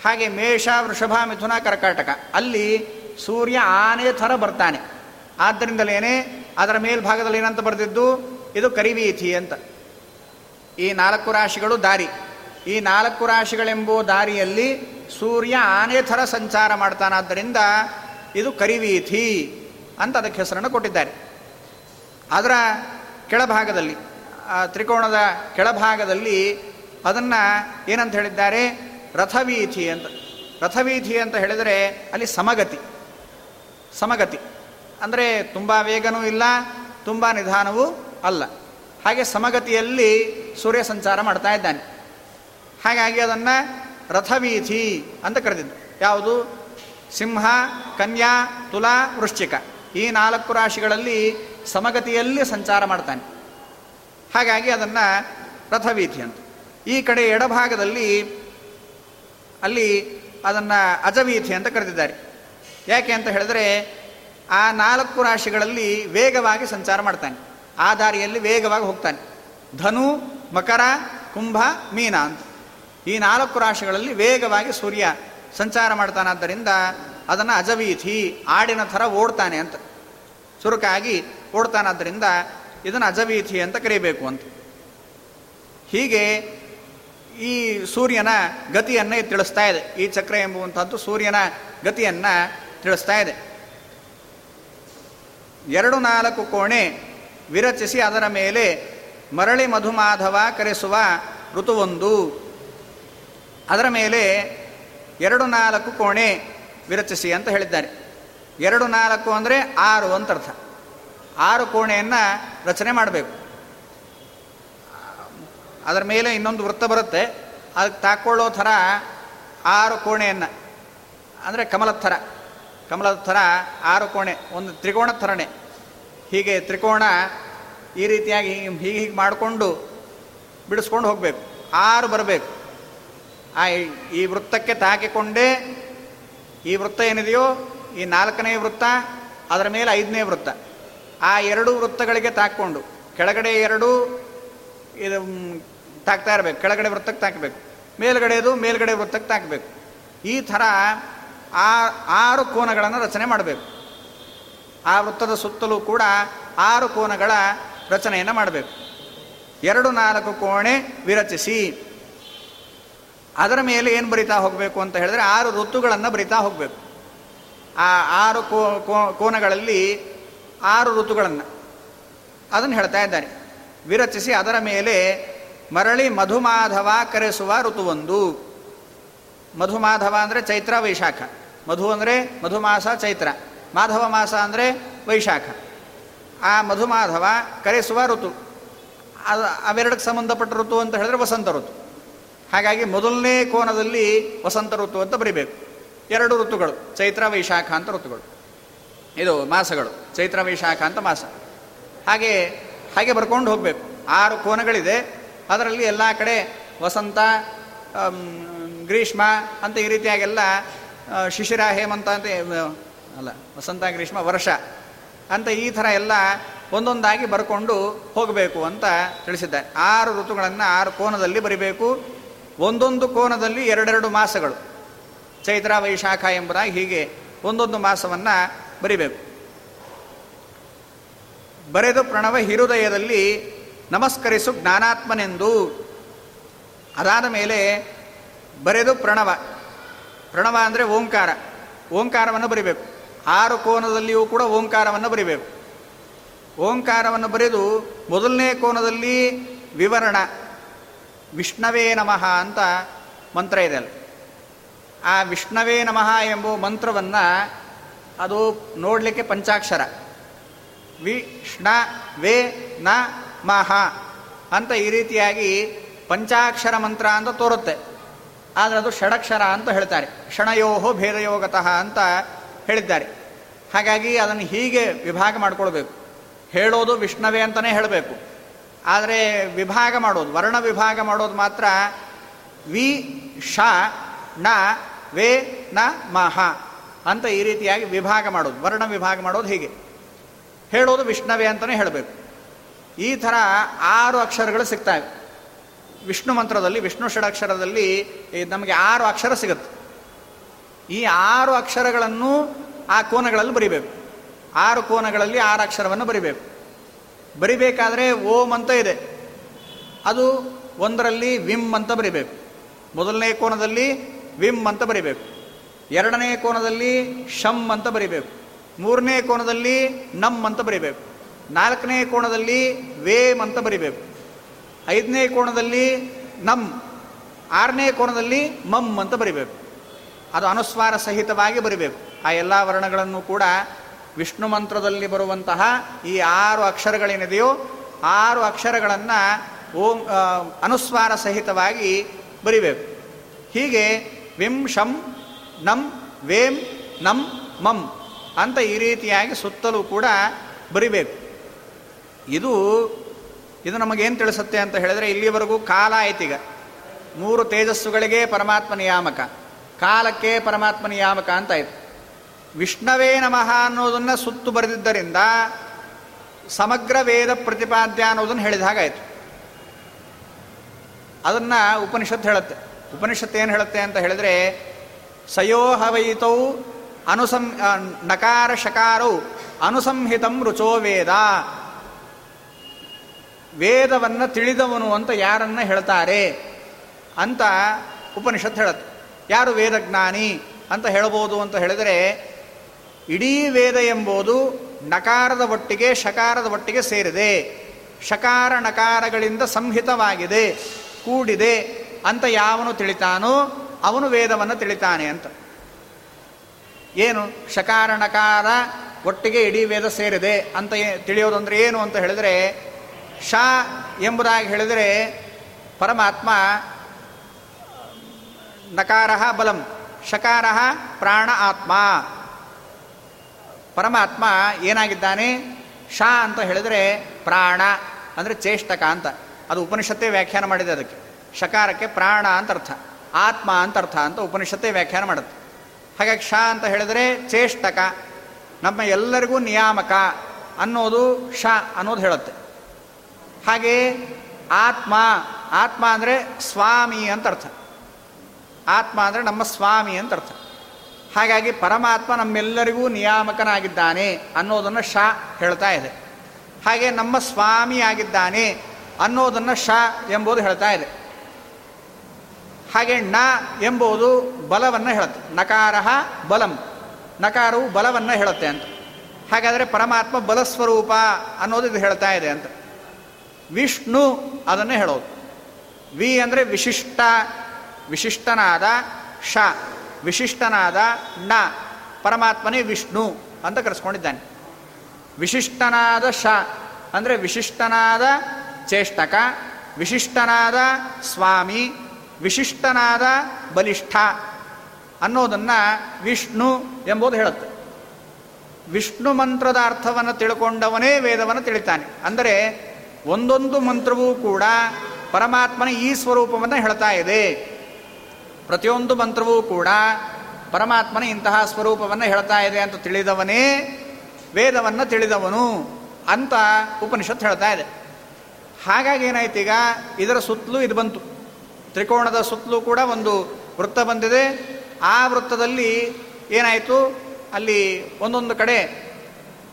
ಹಾಗೆ ಮೇಷ ವೃಷಭ ಮಿಥುನ ಕರ್ಕಾಟಕ. ಅಲ್ಲಿ ಸೂರ್ಯ ಆನೆ ಥರ ಬರ್ತಾನೆ. ಆದ್ದರಿಂದಲೇನೆ ಅದರ ಮೇಲ್ಭಾಗದಲ್ಲಿ ಏನಂತ ಬರೆದಿದ್ದು? ಇದು ಕರಿವೀಥಿ ಅಂತ. ಈ ನಾಲ್ಕು ರಾಶಿಗಳು ದಾರಿ. ಈ ನಾಲ್ಕು ರಾಶಿಗಳೆಂಬುವ ದಾರಿಯಲ್ಲಿ ಸೂರ್ಯ ಆನೆ ಥರ ಸಂಚಾರ ಮಾಡ್ತಾನಾದ್ದರಿಂದ ಇದು ಕರಿವೀಥಿ ಅಂತ ಅದಕ್ಕೆ ಹೆಸರನ್ನು ಕೊಟ್ಟಿದ್ದಾರೆ. ಅದರ ಕೆಳಭಾಗದಲ್ಲಿ ತ್ರಿಕೋಣದ ಕೆಳಭಾಗದಲ್ಲಿ ಅದನ್ನು ಏನಂತ ಹೇಳಿದ್ದಾರೆ? ರಥವೀಥಿ ಅಂತ ರಥವೀಥಿ ಅಂತ ಹೇಳಿದರೆ ಅಲ್ಲಿ ಸಮಗತಿ ಸಮಗತಿ. ಅಂದರೆ ತುಂಬ ವೇಗನೂ ಇಲ್ಲ, ತುಂಬ ನಿಧಾನವೂ ಅಲ್ಲ. ಹಾಗೆ ಸಮಗತಿಯಲ್ಲಿ ಸೂರ್ಯ ಸಂಚಾರ ಮಾಡ್ತಾ ಇದ್ದಾನೆ. ಹಾಗಾಗಿ ಅದನ್ನು ರಥವೀಥಿ ಅಂತ ಕರೆದಿದ್ದು. ಯಾವುದು? ಸಿಂಹ, ಕನ್ಯಾ, ತುಲಾ, ವೃಶ್ಚಿಕ. ಈ ನಾಲ್ಕು ರಾಶಿಗಳಲ್ಲಿ ಸಮಗತಿಯಲ್ಲಿ ಸಂಚಾರ ಮಾಡ್ತಾನೆ. ಹಾಗಾಗಿ ಅದನ್ನು ರಥವೀಥಿ ಅಂತ. ಈ ಕಡೆ ಎಡಭಾಗದಲ್ಲಿ ಅಲ್ಲಿ ಅದನ್ನು ಅಜವೀಥಿ ಅಂತ ಕರೆದಿದ್ದಾರೆ. ಯಾಕೆ ಅಂತ ಹೇಳಿದ್ರೆ ಆ ನಾಲ್ಕು ರಾಶಿಗಳಲ್ಲಿ ವೇಗವಾಗಿ ಸಂಚಾರ ಮಾಡ್ತಾನೆ. ಆ ದಾರಿಯಲ್ಲಿ ವೇಗವಾಗಿ ಹೋಗ್ತಾನೆ. ಧನು, ಮಕರ, ಕುಂಭ, ಮೀನ ಅಂತ. ಈ ನಾಲ್ಕು ರಾಶಿಗಳಲ್ಲಿ ವೇಗವಾಗಿ ಸೂರ್ಯ ಸಂಚಾರ ಮಾಡ್ತಾನಾದ್ದರಿಂದ ಅದನ್ನು ಅಜವೀಥಿ ಆಡಿನ ಥರ ಓಡ್ತಾನೆ ಅಂತ. ಚುರುಕಾಗಿ ಓಡ್ತಾನಾದ್ದರಿಂದ ಇದನ್ನು ಅಜವೀಥಿ ಅಂತ ಕರೀಬೇಕು ಅಂತ. ಹೀಗೆ ಈ ಸೂರ್ಯನ ಗತಿಯನ್ನೇ ತಿಳಿಸ್ತಾ ಇದೆ. ಈ ಚಕ್ರ ಎಂಬುವಂಥದ್ದು ಸೂರ್ಯನ ಗತಿಯನ್ನ ತಿಳಿಸ್ತಾ ಇದೆ. ಎರಡು ನಾಲ್ಕು ಕೋಣೆ ವಿರಚಿಸಿ ಅದರ ಮೇಲೆ ಮರಳಿ ಮಧುಮಾಧವ ಕರೆಸುವ ಋತುವೊಂದು. ಅದರ ಮೇಲೆ ಎರಡು ನಾಲ್ಕು ಕೋಣೆ ವಿರಚಿಸಿ ಅಂತ ಹೇಳಿದ್ದಾರೆ. ಎರಡು ನಾಲ್ಕು ಅಂದರೆ ಆರು ಅಂತ ಅರ್ಥ. ಆರು ಕೋಣೆಯನ್ನು ರಚನೆ ಮಾಡಬೇಕು. ಅದರ ಮೇಲೆ ಇನ್ನೊಂದು ವೃತ್ತ ಬರುತ್ತೆ. ಅದಕ್ಕೆ ತಾಕೊಳ್ಳೋ ಥರ ಆರು ಕೋಣೆಯನ್ನು. ಅಂದರೆ ಕಮಲದ ಥರ ಕಮಲದ ಥರ ಆರು ಕೋಣೆ, ಒಂದು ತ್ರಿಕೋಣ ಥರನೇ. ಹೀಗೆ ತ್ರಿಕೋಣ ಈ ರೀತಿಯಾಗಿ ಹೀಗೆ ಹೀಗೆ ಮಾಡಿಕೊಂಡು ಬಿಡಿಸ್ಕೊಂಡು ಹೋಗಬೇಕು. ಆರು ಬರಬೇಕು. ಆ ಈ ವೃತ್ತಕ್ಕೆ ತಾಕಿಕೊಂಡೇ ಈ ವೃತ್ತ ಏನಿದೆಯೋ, ಈ ನಾಲ್ಕನೇ ವೃತ್ತ, ಅದರ ಮೇಲೆ ಐದನೇ ವೃತ್ತ. ಆ ಎರಡು ವೃತ್ತಗಳಿಗೆ ತಾಕ್ಕೊಂಡು. ಕೆಳಗಡೆ ಎರಡು, ಇದು ತಾಕ್ತಾ ಇರಬೇಕು, ಕೆಳಗಡೆ ವೃತ್ತಕ್ಕೆ ತಾಕಬೇಕು ಮೇಲ್ಗಡೆದು ಮೇಲ್ಗಡೆ ವೃತ್ತಕ್ಕೆ ತಾಕಬೇಕು. ಈ ಥರ ಆ ಆರು ಕೋನಗಳನ್ನು ರಚನೆ ಮಾಡಬೇಕು. ಆ ವೃತ್ತದ ಸುತ್ತಲೂ ಕೂಡ ಆರು ಕೋನಗಳ ರಚನೆಯನ್ನು ಮಾಡಬೇಕು. ಎರಡು ನಾಲ್ಕು ಕೋಣೆ ವಿರಚಿಸಿ. ಅದರ ಮೇಲೆ ಏನು ಬರಿತಾ ಹೋಗಬೇಕು ಅಂತ ಹೇಳಿದ್ರೆ ಆರು ಋತುಗಳನ್ನು ಬರಿತಾ ಹೋಗಬೇಕು. ಆ ಆರು ಕೋನಗಳಲ್ಲಿ ಆರು ಋತುಗಳನ್ನು ಅದನ್ನು ಹೇಳ್ತಾ ಇದ್ದಾರೆ. ವಿರಚಿಸಿ ಅದರ ಮೇಲೆ ಮರಳಿ ಮಧುಮಾಧವ ಕರೆಸುವ ಋತುವೊಂದು. ಮಧುಮಾಧವ ಅಂದರೆ ಚೈತ್ರ, ವೈಶಾಖ. ಮಧು ಅಂದರೆ ಮಧುಮಾಸ, ಚೈತ್ರ. ಮಾಧವ ಮಾಸ ಅಂದರೆ ವೈಶಾಖ. ಆ ಮಧುಮಾಧವ ಕರೆಸುವ ಋತು. ಅದು ಅವೆರಡಕ್ಕೆ ಸಂಬಂಧಪಟ್ಟ ಋತು ಅಂತ ಹೇಳಿದ್ರೆ ವಸಂತ ಋತು. ಹಾಗಾಗಿ ಮೊದಲನೇ ಕೋನದಲ್ಲಿ ವಸಂತ ಋತು ಅಂತ ಬರಿಬೇಕು. ಎರಡು ಋತುಗಳು, ಚೈತ್ರ, ವೈಶಾಖ ಅಂತ ಋತುಗಳು. ಇದು ಮಾಸಗಳು, ಚೈತ್ರ, ವೈಶಾಖ ಅಂತ ಮಾಸ. ಹಾಗೆ ಹಾಗೆ ಬರ್ಕೊಂಡು ಹೋಗಬೇಕು. ಆರು ಕೋನಗಳಿದೆ. ಅದರಲ್ಲಿ ಎಲ್ಲ ಕಡೆ ವಸಂತ ಗ್ರೀಷ್ಮ ಅಂತ ಈ ರೀತಿಯಾಗೆಲ್ಲ ಶಿಶಿರ, ಹೇಮಂತ ಅಂತ ಅಲ್ಲ, ವಸಂತ, ಗ್ರೀಷ್ಮ, ವರ್ಷ ಅಂತ ಈ ಥರ ಎಲ್ಲ ಒಂದೊಂದಾಗಿ ಬರ್ಕೊಂಡು ಹೋಗಬೇಕು ಅಂತ ತಿಳಿಸಿದ್ದಾರೆ. ಆರು ಋತುಗಳನ್ನು ಆರು ಕೋನದಲ್ಲಿ ಬರಿಬೇಕು. ಒಂದೊಂದು ಕೋನದಲ್ಲಿ ಎರಡೆರಡು ಮಾಸಗಳು. ಚೈತ್ರ, ವೈಶಾಖ ಎಂಬುದಾಗಿ ಹೀಗೆ ಒಂದೊಂದು ಮಾಸವನ್ನು ಬರಿಬೇಕು. ಬರೆದು ಪ್ರಣವ ಹಿರುದಯದಲ್ಲಿ ನಮಸ್ಕರಿಸು ಜ್ಞಾನಾತ್ಮನೆಂದು ಅದಾದ ಮೇಲೆ ಬರೆದು ಪ್ರಣವ. ಪ್ರಣವ ಅಂದರೆ ಓಂಕಾರ. ಓಂಕಾರವನ್ನು ಬರಿಬೇಕು. ಆರು ಕೋನದಲ್ಲಿಯೂ ಕೂಡ ಓಂಕಾರವನ್ನು ಬರಿಬೇಕು. ಓಂಕಾರವನ್ನು ಬರೆದು ಮೊದಲನೇ ಕೋನದಲ್ಲಿ ವಿವರಣ, ವಿಷ್ಣವೇ ನಮಃ ಅಂತ ಮಂತ್ರ ಇದೆ ಅಲ್ಲ. ಆ ವಿಷ್ಣವೇ ನಮಃ ಎಂಬ ಮಂತ್ರವನ್ನು ಅದು ನೋಡಲಿಕ್ಕೆ ಪಂಚಾಕ್ಷರ. ವಿಷ್ಣ ವೇ ನ ಮಹ ಅಂತ ಈ ರೀತಿಯಾಗಿ ಪಂಚಾಕ್ಷರ ಮಂತ್ರ ಅಂತ ತೋರುತ್ತೆ. ಆದರೆ ಅದು ಷಡಕ್ಷರ ಅಂತ ಹೇಳ್ತಾರೆ. ಕ್ಷಣಯೋಹೋ ಭೇದಯೋಗತಃ ಅಂತ ಹೇಳಿದ್ದಾರೆ. ಹಾಗಾಗಿ ಅದನ್ನು ಹೀಗೆ ವಿಭಾಗ ಮಾಡಿಕೊಳ್ಬೇಕು. ಹೇಳೋದು ವಿಷ್ಣವೇ ಅಂತಲೇ ಹೇಳಬೇಕು. ಆದರೆ ವಿಭಾಗ ಮಾಡೋದು, ವರ್ಣ ವಿಭಾಗ ಮಾಡೋದು ಮಾತ್ರ ವಿ ಶ ನ ವೇ, ನ, ಮಹ ಅಂತ ಈ ರೀತಿಯಾಗಿ ವಿಭಾಗ ಮಾಡೋದು, ವರ್ಣ ವಿಭಾಗ ಮಾಡೋದು ಹೀಗೆ. ಹೇಳೋದು ವಿಷ್ಣವೇ ಅಂತಲೇ ಹೇಳಬೇಕು. ಈ ಥರ ಆರು ಅಕ್ಷರಗಳು ಸಿಗ್ತವೆ. ವಿಷ್ಣು ಮಂತ್ರದಲ್ಲಿ, ವಿಷ್ಣು ಷಡಕ್ಷರದಲ್ಲಿ ನಮಗೆ ಆರು ಅಕ್ಷರ ಸಿಗುತ್ತೆ. ಈ ಆರು ಅಕ್ಷರಗಳನ್ನು ಆ ಕೋನಗಳಲ್ಲಿ ಬರಿಬೇಕು. ಆರು ಕೋನಗಳಲ್ಲಿ ಆರು ಅಕ್ಷರವನ್ನು ಬರಿಬೇಕು. ಬರಿಬೇಕಾದ್ರೆ ಓಂ ಅಂತ ಇದೆ. ಅದು ಒಂದರಲ್ಲಿ ವಿಮ್ ಅಂತ ಬರಿಬೇಕು. ಮೊದಲನೇ ಕೋನದಲ್ಲಿ ವಿಮ್ ಅಂತ ಬರಿಬೇಕು. ಎರಡನೇ ಕೋನದಲ್ಲಿ ಶಮ್ ಅಂತ ಬರಿಬೇಕು. ಮೂರನೇ ಕೋನದಲ್ಲಿ ನಮ್ ಅಂತ ಬರಿಬೇಕು. ನಾಲ್ಕನೇ ಕೋಣದಲ್ಲಿ ವೇಮ್ ಅಂತ ಬರಿಬೇಕು. ಐದನೇ ಕೋಣದಲ್ಲಿ ನಮ್, ಆರನೇ ಕೋಣದಲ್ಲಿ ಮಮ್ ಅಂತ ಬರಿಬೇಕು. ಅದು ಅನುಸ್ವಾರ ಸಹಿತವಾಗಿ ಬರಿಬೇಕು. ಆ ಎಲ್ಲ ವರ್ಣಗಳನ್ನು ಕೂಡ ವಿಷ್ಣು ಮಂತ್ರದಲ್ಲಿ ಬರುವಂತಹ ಈ ಆರು ಅಕ್ಷರಗಳೇನಿದೆಯೋ, ಆರು ಅಕ್ಷರಗಳನ್ನು ಓಂ ಅನುಸ್ವಾರ ಸಹಿತವಾಗಿ ಬರಿಬೇಕು. ಹೀಗೆ ವಿಂ, ಶಂ, ನಂ, ವೇಂ, ನಂ, ಮಂ ಅಂತ ಈ ರೀತಿಯಾಗಿ ಸುತ್ತಲೂ ಕೂಡ ಬರಿಬೇಕು. ಇದು ಇದು ನಮಗೇನು ತಿಳಿಸುತ್ತೆ ಅಂತ ಹೇಳಿದ್ರೆ ಇಲ್ಲಿವರೆಗೂ ಕಾಲ ಆಯ್ತೀಗ ಮೂರು ತೇಜಸ್ಸುಗಳಿಗೆ ಪರಮಾತ್ಮ ನಿಯಾಮಕ. ಕಾಲಕ್ಕೆ ಪರಮಾತ್ಮ ನಿಯಾಮಕ ಅಂತ ಆಯ್ತು. ವಿಷ್ಣವೇ ನಮಃ ಅನ್ನೋದನ್ನು ಸುತ್ತು ಬರೆದಿದ್ದರಿಂದ ಸಮಗ್ರ ವೇದ ಪ್ರತಿಪಾದ್ಯ ಅನ್ನೋದನ್ನು ಹೇಳಿದ ಹಾಗಾಯಿತು ಅದನ್ನು ಉಪನಿಷತ್ತು ಹೇಳುತ್ತೆ. ಉಪನಿಷತ್ತು ಏನು ಹೇಳುತ್ತೆ ಅಂತ ಹೇಳಿದ್ರೆ ಸಯೋಹವೈತೌ ಅನುಸಂ ನಕಾರ ಶಕಾರೌ ಅನುಸಂಹಿತಂ ರುಚೋ ವೇದ. ವೇದವನ್ನು ತಿಳಿದವನು ಅಂತ ಯಾರನ್ನ ಹೇಳ್ತಾರೆ ಅಂತ ಉಪನಿಷತ್ ಹೇಳುತ್ತೆ. ಯಾರು ವೇದಜ್ಞಾನಿ ಅಂತ ಹೇಳ್ಬೋದು ಅಂತ ಹೇಳಿದರೆ, ಇಡೀ ವೇದ ಎಂಬುದು ನಕಾರದ ಒಟ್ಟಿಗೆ ಶಕಾರದ ಒಟ್ಟಿಗೆ ಸೇರಿದೆ. ಶಕಾರ ನಕಾರಗಳಿಂದ ಸಂಹಿತವಾಗಿದೆ, ಕೂಡಿದೆ ಅಂತ ಯಾವನು ತಿಳಿತಾನೋ ಅವನು ವೇದವನ್ನು ತಿಳಿತಾನೆ ಅಂತ. ಏನು? ಶಕಾರ ನಕಾರ ಒಟ್ಟಿಗೆ ಇಡೀ ವೇದ ಸೇರಿದೆ ಅಂತ ತಿಳಿಯೋದಂದ್ರೆ ಏನು ಅಂತ ಹೇಳಿದರೆ ಶ ಎಂಬುದಾಗಿ ಹೇಳಿದರೆ ಪರಮಾತ್ಮ ನಕಾರ ಬಲಂ ಶಕಾರ ಪ್ರಾಣ ಆತ್ಮ. ಪರಮಾತ್ಮ ಏನಾಗಿದ್ದಾನೆ? ಶ ಅಂತ ಹೇಳಿದರೆ ಪ್ರಾಣ, ಅಂದರೆ ಚೇಷ್ಟಕ ಅಂತ. ಅದು ಉಪನಿಷತ್ತೇ ವ್ಯಾಖ್ಯಾನ ಮಾಡಿದೆ ಅದಕ್ಕೆ. ಶಕಾರಕ್ಕೆ ಪ್ರಾಣ ಅಂತ ಅರ್ಥ, ಆತ್ಮ ಅಂತ ಅರ್ಥ ಅಂತ ಉಪನಿಷತ್ತೇ ವ್ಯಾಖ್ಯಾನ ಮಾಡುತ್ತೆ. ಹಾಗಾಗಿ ಶ ಅಂತ ಹೇಳಿದರೆ ಚೇಷ್ಟಕ, ನಮ್ಮ ಎಲ್ಲರಿಗೂ ನಿಯಾಮಕ ಅನ್ನೋದು ಶ ಅನ್ನೋದು ಹೇಳುತ್ತೆ. ಹಾಗೆ ಆತ್ಮ ಆತ್ಮ ಅಂದರೆ ಸ್ವಾಮಿ ಅಂತ ಅರ್ಥ. ಆತ್ಮ ಅಂದರೆ ನಮ್ಮ ಸ್ವಾಮಿ ಅಂತ ಅರ್ಥ. ಹಾಗಾಗಿ ಪರಮಾತ್ಮ ನಮ್ಮೆಲ್ಲರಿಗೂ ನಿಯಾಮಕನಾಗಿದ್ದಾನೆ ಅನ್ನೋದನ್ನು ಶ ಹೇಳ್ತಾ ಇದೆ. ಹಾಗೆ ನಮ್ಮ ಸ್ವಾಮಿ ಆಗಿದ್ದಾನೆ ಅನ್ನೋದನ್ನು ಶ ಎಂಬುದು ಹೇಳ್ತಾ ಇದೆ. ಹಾಗೆ ಣ ಎಂಬುದು ಬಲವನ್ನು ಹೇಳುತ್ತೆ. ನಕಾರ ಬಲಂ. ನಕಾರವು ಬಲವನ್ನು ಹೇಳುತ್ತೆ ಅಂತ. ಹಾಗಾದರೆ ಪರಮಾತ್ಮ ಬಲಸ್ವರೂಪ ಅನ್ನೋದು ಇದು ಹೇಳ್ತಾ ಇದೆ ಅಂತ. ವಿಷ್ಣು ಅದನ್ನೇ ಹೇಳೋದು. ವಿ ಅಂದರೆ ವಿಶಿಷ್ಟ, ವಿಶಿಷ್ಟನಾದ ಶ ವಿಶಿಷ್ಟನಾದ ಣ, ಪರಮಾತ್ಮನೇ ವಿಷ್ಣು ಅಂತ ಕರೆಸ್ಕೊಂಡಿದ್ದಾನೆ. ವಿಶಿಷ್ಟನಾದ ಶ ಅಂದರೆ ವಿಶಿಷ್ಟನಾದ ಚೇಷ್ಟಕ, ವಿಶಿಷ್ಟನಾದ ಸ್ವಾಮಿ, ವಿಶಿಷ್ಟನಾದ ಬಲಿಷ್ಠ ಅನ್ನೋದನ್ನು ವಿಷ್ಣು ಎಂಬುದು ಹೇಳುತ್ತೆ. ವಿಷ್ಣು ಮಂತ್ರದ ಅರ್ಥವನ್ನು ತಿಳ್ಕೊಂಡವನೇ ವೇದವನ್ನು ತಿಳಿತಾನೆ. ಅಂದರೆ ಒಂದೊಂದು ಮಂತ್ರವೂ ಕೂಡ ಪರಮಾತ್ಮನ ಈ ಸ್ವರೂಪವನ್ನು ಹೇಳ್ತಾ ಇದೆ. ಪ್ರತಿಯೊಂದು ಮಂತ್ರವೂ ಕೂಡ ಪರಮಾತ್ಮನ ಇಂತಹ ಸ್ವರೂಪವನ್ನು ಹೇಳ್ತಾ ಇದೆ ಅಂತ ತಿಳಿದವನೇ ವೇದವನ್ನು ತಿಳಿದವನು ಅಂತ ಉಪನಿಷತ್ತು ಹೇಳ್ತಾ ಇದೆ. ಹಾಗಾಗಿ ಏನಾಯ್ತು ಈಗ? ಇದರ ಸುತ್ತಲೂ ಇದು ಬಂತು. ತ್ರಿಕೋಣದ ಸುತ್ತಲೂ ಕೂಡ ಒಂದು ವೃತ್ತ ಬಂದಿದೆ. ಆ ವೃತ್ತದಲ್ಲಿ ಏನಾಯಿತು? ಅಲ್ಲಿ ಒಂದೊಂದು ಕಡೆ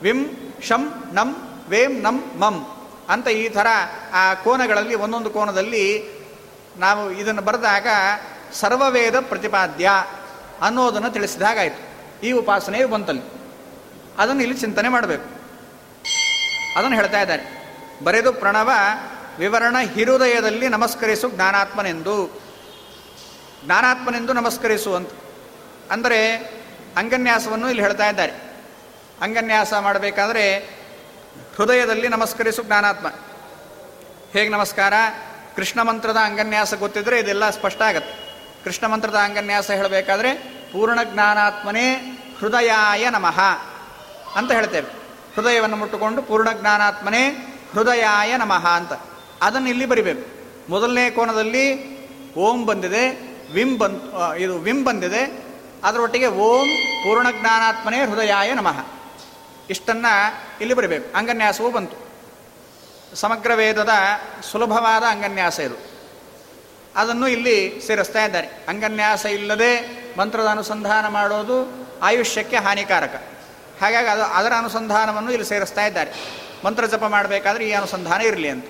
ವಿಂ, ಶಂ, ನಂ, ವೇಂ, ನಂ, ಮಂ. ಅಂತ ಈ ಥರ, ಆ ಕೋನಗಳಲ್ಲಿ, ಒಂದೊಂದು ಕೋನದಲ್ಲಿ ನಾವು ಇದನ್ನು ಬರೆದಾಗ, ಸರ್ವವೇದ ಪ್ರತಿಪಾದ್ಯ ಅನ್ನೋದನ್ನು ತಿಳಿಸಿದಾಗಾಯಿತು. ಈ ಉಪಾಸನೆಯು ಬಂತಲ್ಲಿ. ಅದನ್ನು ಇಲ್ಲಿ ಚಿಂತನೆ ಮಾಡಬೇಕು. ಅದನ್ನು ಹೇಳ್ತಾ ಇದ್ದಾರೆ. ಬರೆದು ಪ್ರಣವ, ವಿವರಣ ಹಿರುದಯದಲ್ಲಿ ನಮಸ್ಕರಿಸು ಜ್ಞಾನಾತ್ಮನೆಂದು. ಜ್ಞಾನಾತ್ಮನೆಂದು ನಮಸ್ಕರಿಸು ಅಂತ. ಅಂದರೆ, ಅಂಗನ್ಯಾಸವನ್ನು ಇಲ್ಲಿ ಹೇಳ್ತಾ ಇದ್ದಾರೆ. ಅಂಗನ್ಯಾಸ ಮಾಡಬೇಕಾದ್ರೆ ಹೃದಯದಲ್ಲಿ ನಮಸ್ಕರಿಸು ಜ್ಞಾನಾತ್ಮ. ಹೇಗೆ ನಮಸ್ಕಾರ? ಕೃಷ್ಣ ಮಂತ್ರದ ಅಂಗನ್ಯಾಸ ಗೊತ್ತಿದ್ರೆ ಇದೆಲ್ಲ ಸ್ಪಷ್ಟ ಆಗತ್ತೆ. ಕೃಷ್ಣ ಮಂತ್ರದ ಅಂಗನ್ಯಾಸ ಹೇಳಬೇಕಾದ್ರೆ ಪೂರ್ಣ ಜ್ಞಾನಾತ್ಮನೇ ಹೃದಯಾಯ ನಮಃ ಅಂತ ಹೇಳ್ತೇವೆ. ಹೃದಯವನ್ನು ಮುಟ್ಟುಕೊಂಡು ಪೂರ್ಣ ಜ್ಞಾನಾತ್ಮನೇ ಹೃದಯಾಯ ನಮಃ ಅಂತ. ಅದನ್ನು ಇಲ್ಲಿ ಬರಿಬೇಕು. ಮೊದಲನೇ ಕೋನದಲ್ಲಿ ಓಂ ಬಂದಿದೆ ವಿಮ್ ಬಂದ್ ಇದು ವಿಮ್ ಬಂದಿದೆ. ಅದರೊಟ್ಟಿಗೆ ಓಂ ಪೂರ್ಣ ಜ್ಞಾನಾತ್ಮನೇ ಹೃದಯಾಯ ನಮಃ. ಇಷ್ಟನ್ನು ಇಲ್ಲಿ ಬರಿಬೇಕು. ಅಂಗನ್ಯಾಸವೂ ಬಂತು. ಸಮಗ್ರ ವೇದದ ಸುಲಭವಾದ ಅಂಗನ್ಯಾಸ ಇದು. ಅದನ್ನು ಇಲ್ಲಿ ಸೇರಿಸ್ತಾ ಇದ್ದಾರೆ. ಅಂಗನ್ಯಾಸ ಇಲ್ಲದೆ ಮಂತ್ರದ ಅನುಸಂಧಾನ ಮಾಡೋದು ಆಯುಷ್ಯಕ್ಕೆ ಹಾನಿಕಾರಕ. ಹಾಗಾಗಿ ಅದು ಅದರ ಅನುಸಂಧಾನವನ್ನು ಇಲ್ಲಿ ಸೇರಿಸ್ತಾ ಇದ್ದಾರೆ. ಮಂತ್ರ ಜಪ ಮಾಡಬೇಕಾದ್ರೆ ಈ ಅನುಸಂಧಾನ ಇರಲಿ ಅಂತ.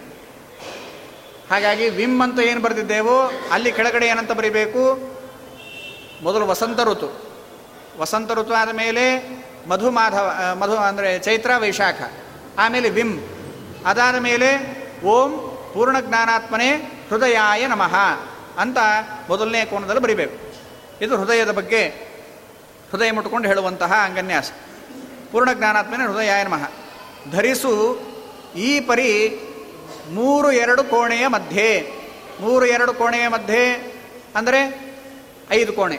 ಹಾಗಾಗಿ ವಿಮ್ ಅಂತ ಏನು ಬರೆದಿದ್ದೇವೋ ಅಲ್ಲಿ ಕೆಳಗಡೆ ಏನಂತ ಬರಿಬೇಕು? ಮೊದಲು ವಸಂತ ಋತು. ವಸಂತ ಋತು ಆದ ಮೇಲೆ ಮಧು ಮಾಧವ ಮಧು ಅಂದರೆ ಚೈತ್ರ ವೈಶಾಖ, ಆಮೇಲೆ ವಿಮ್ ಅದಾದ ಮೇಲೆ ಓಂ ಪೂರ್ಣ ಜ್ಞಾನಾತ್ಮನೇ ಹೃದಯಾಯ ನಮಃ ಅಂತ ಮೊದಲನೇ ಕೋನದಲ್ಲಿ ಬರಿಬೇಕು. ಇದು ಹೃದಯದ ಬಗ್ಗೆ ಹೃದಯ ಮುಟ್ಕೊಂಡು ಹೇಳುವಂತಹ ಅಂಗನ್ಯಾಸ. ಪೂರ್ಣ ಜ್ಞಾನಾತ್ಮನೇ ಹೃದಯಾಯ ನಮಃ. ಧರಿಸು ಈ ಪರಿ ಮೂರು ಎರಡು ಕೋಣೆಯ ಮಧ್ಯೆ, ಮೂರು ಎರಡು ಕೋಣೆಯ ಮಧ್ಯೆ ಅಂದರೆ ಐದು ಕೋಣೆ.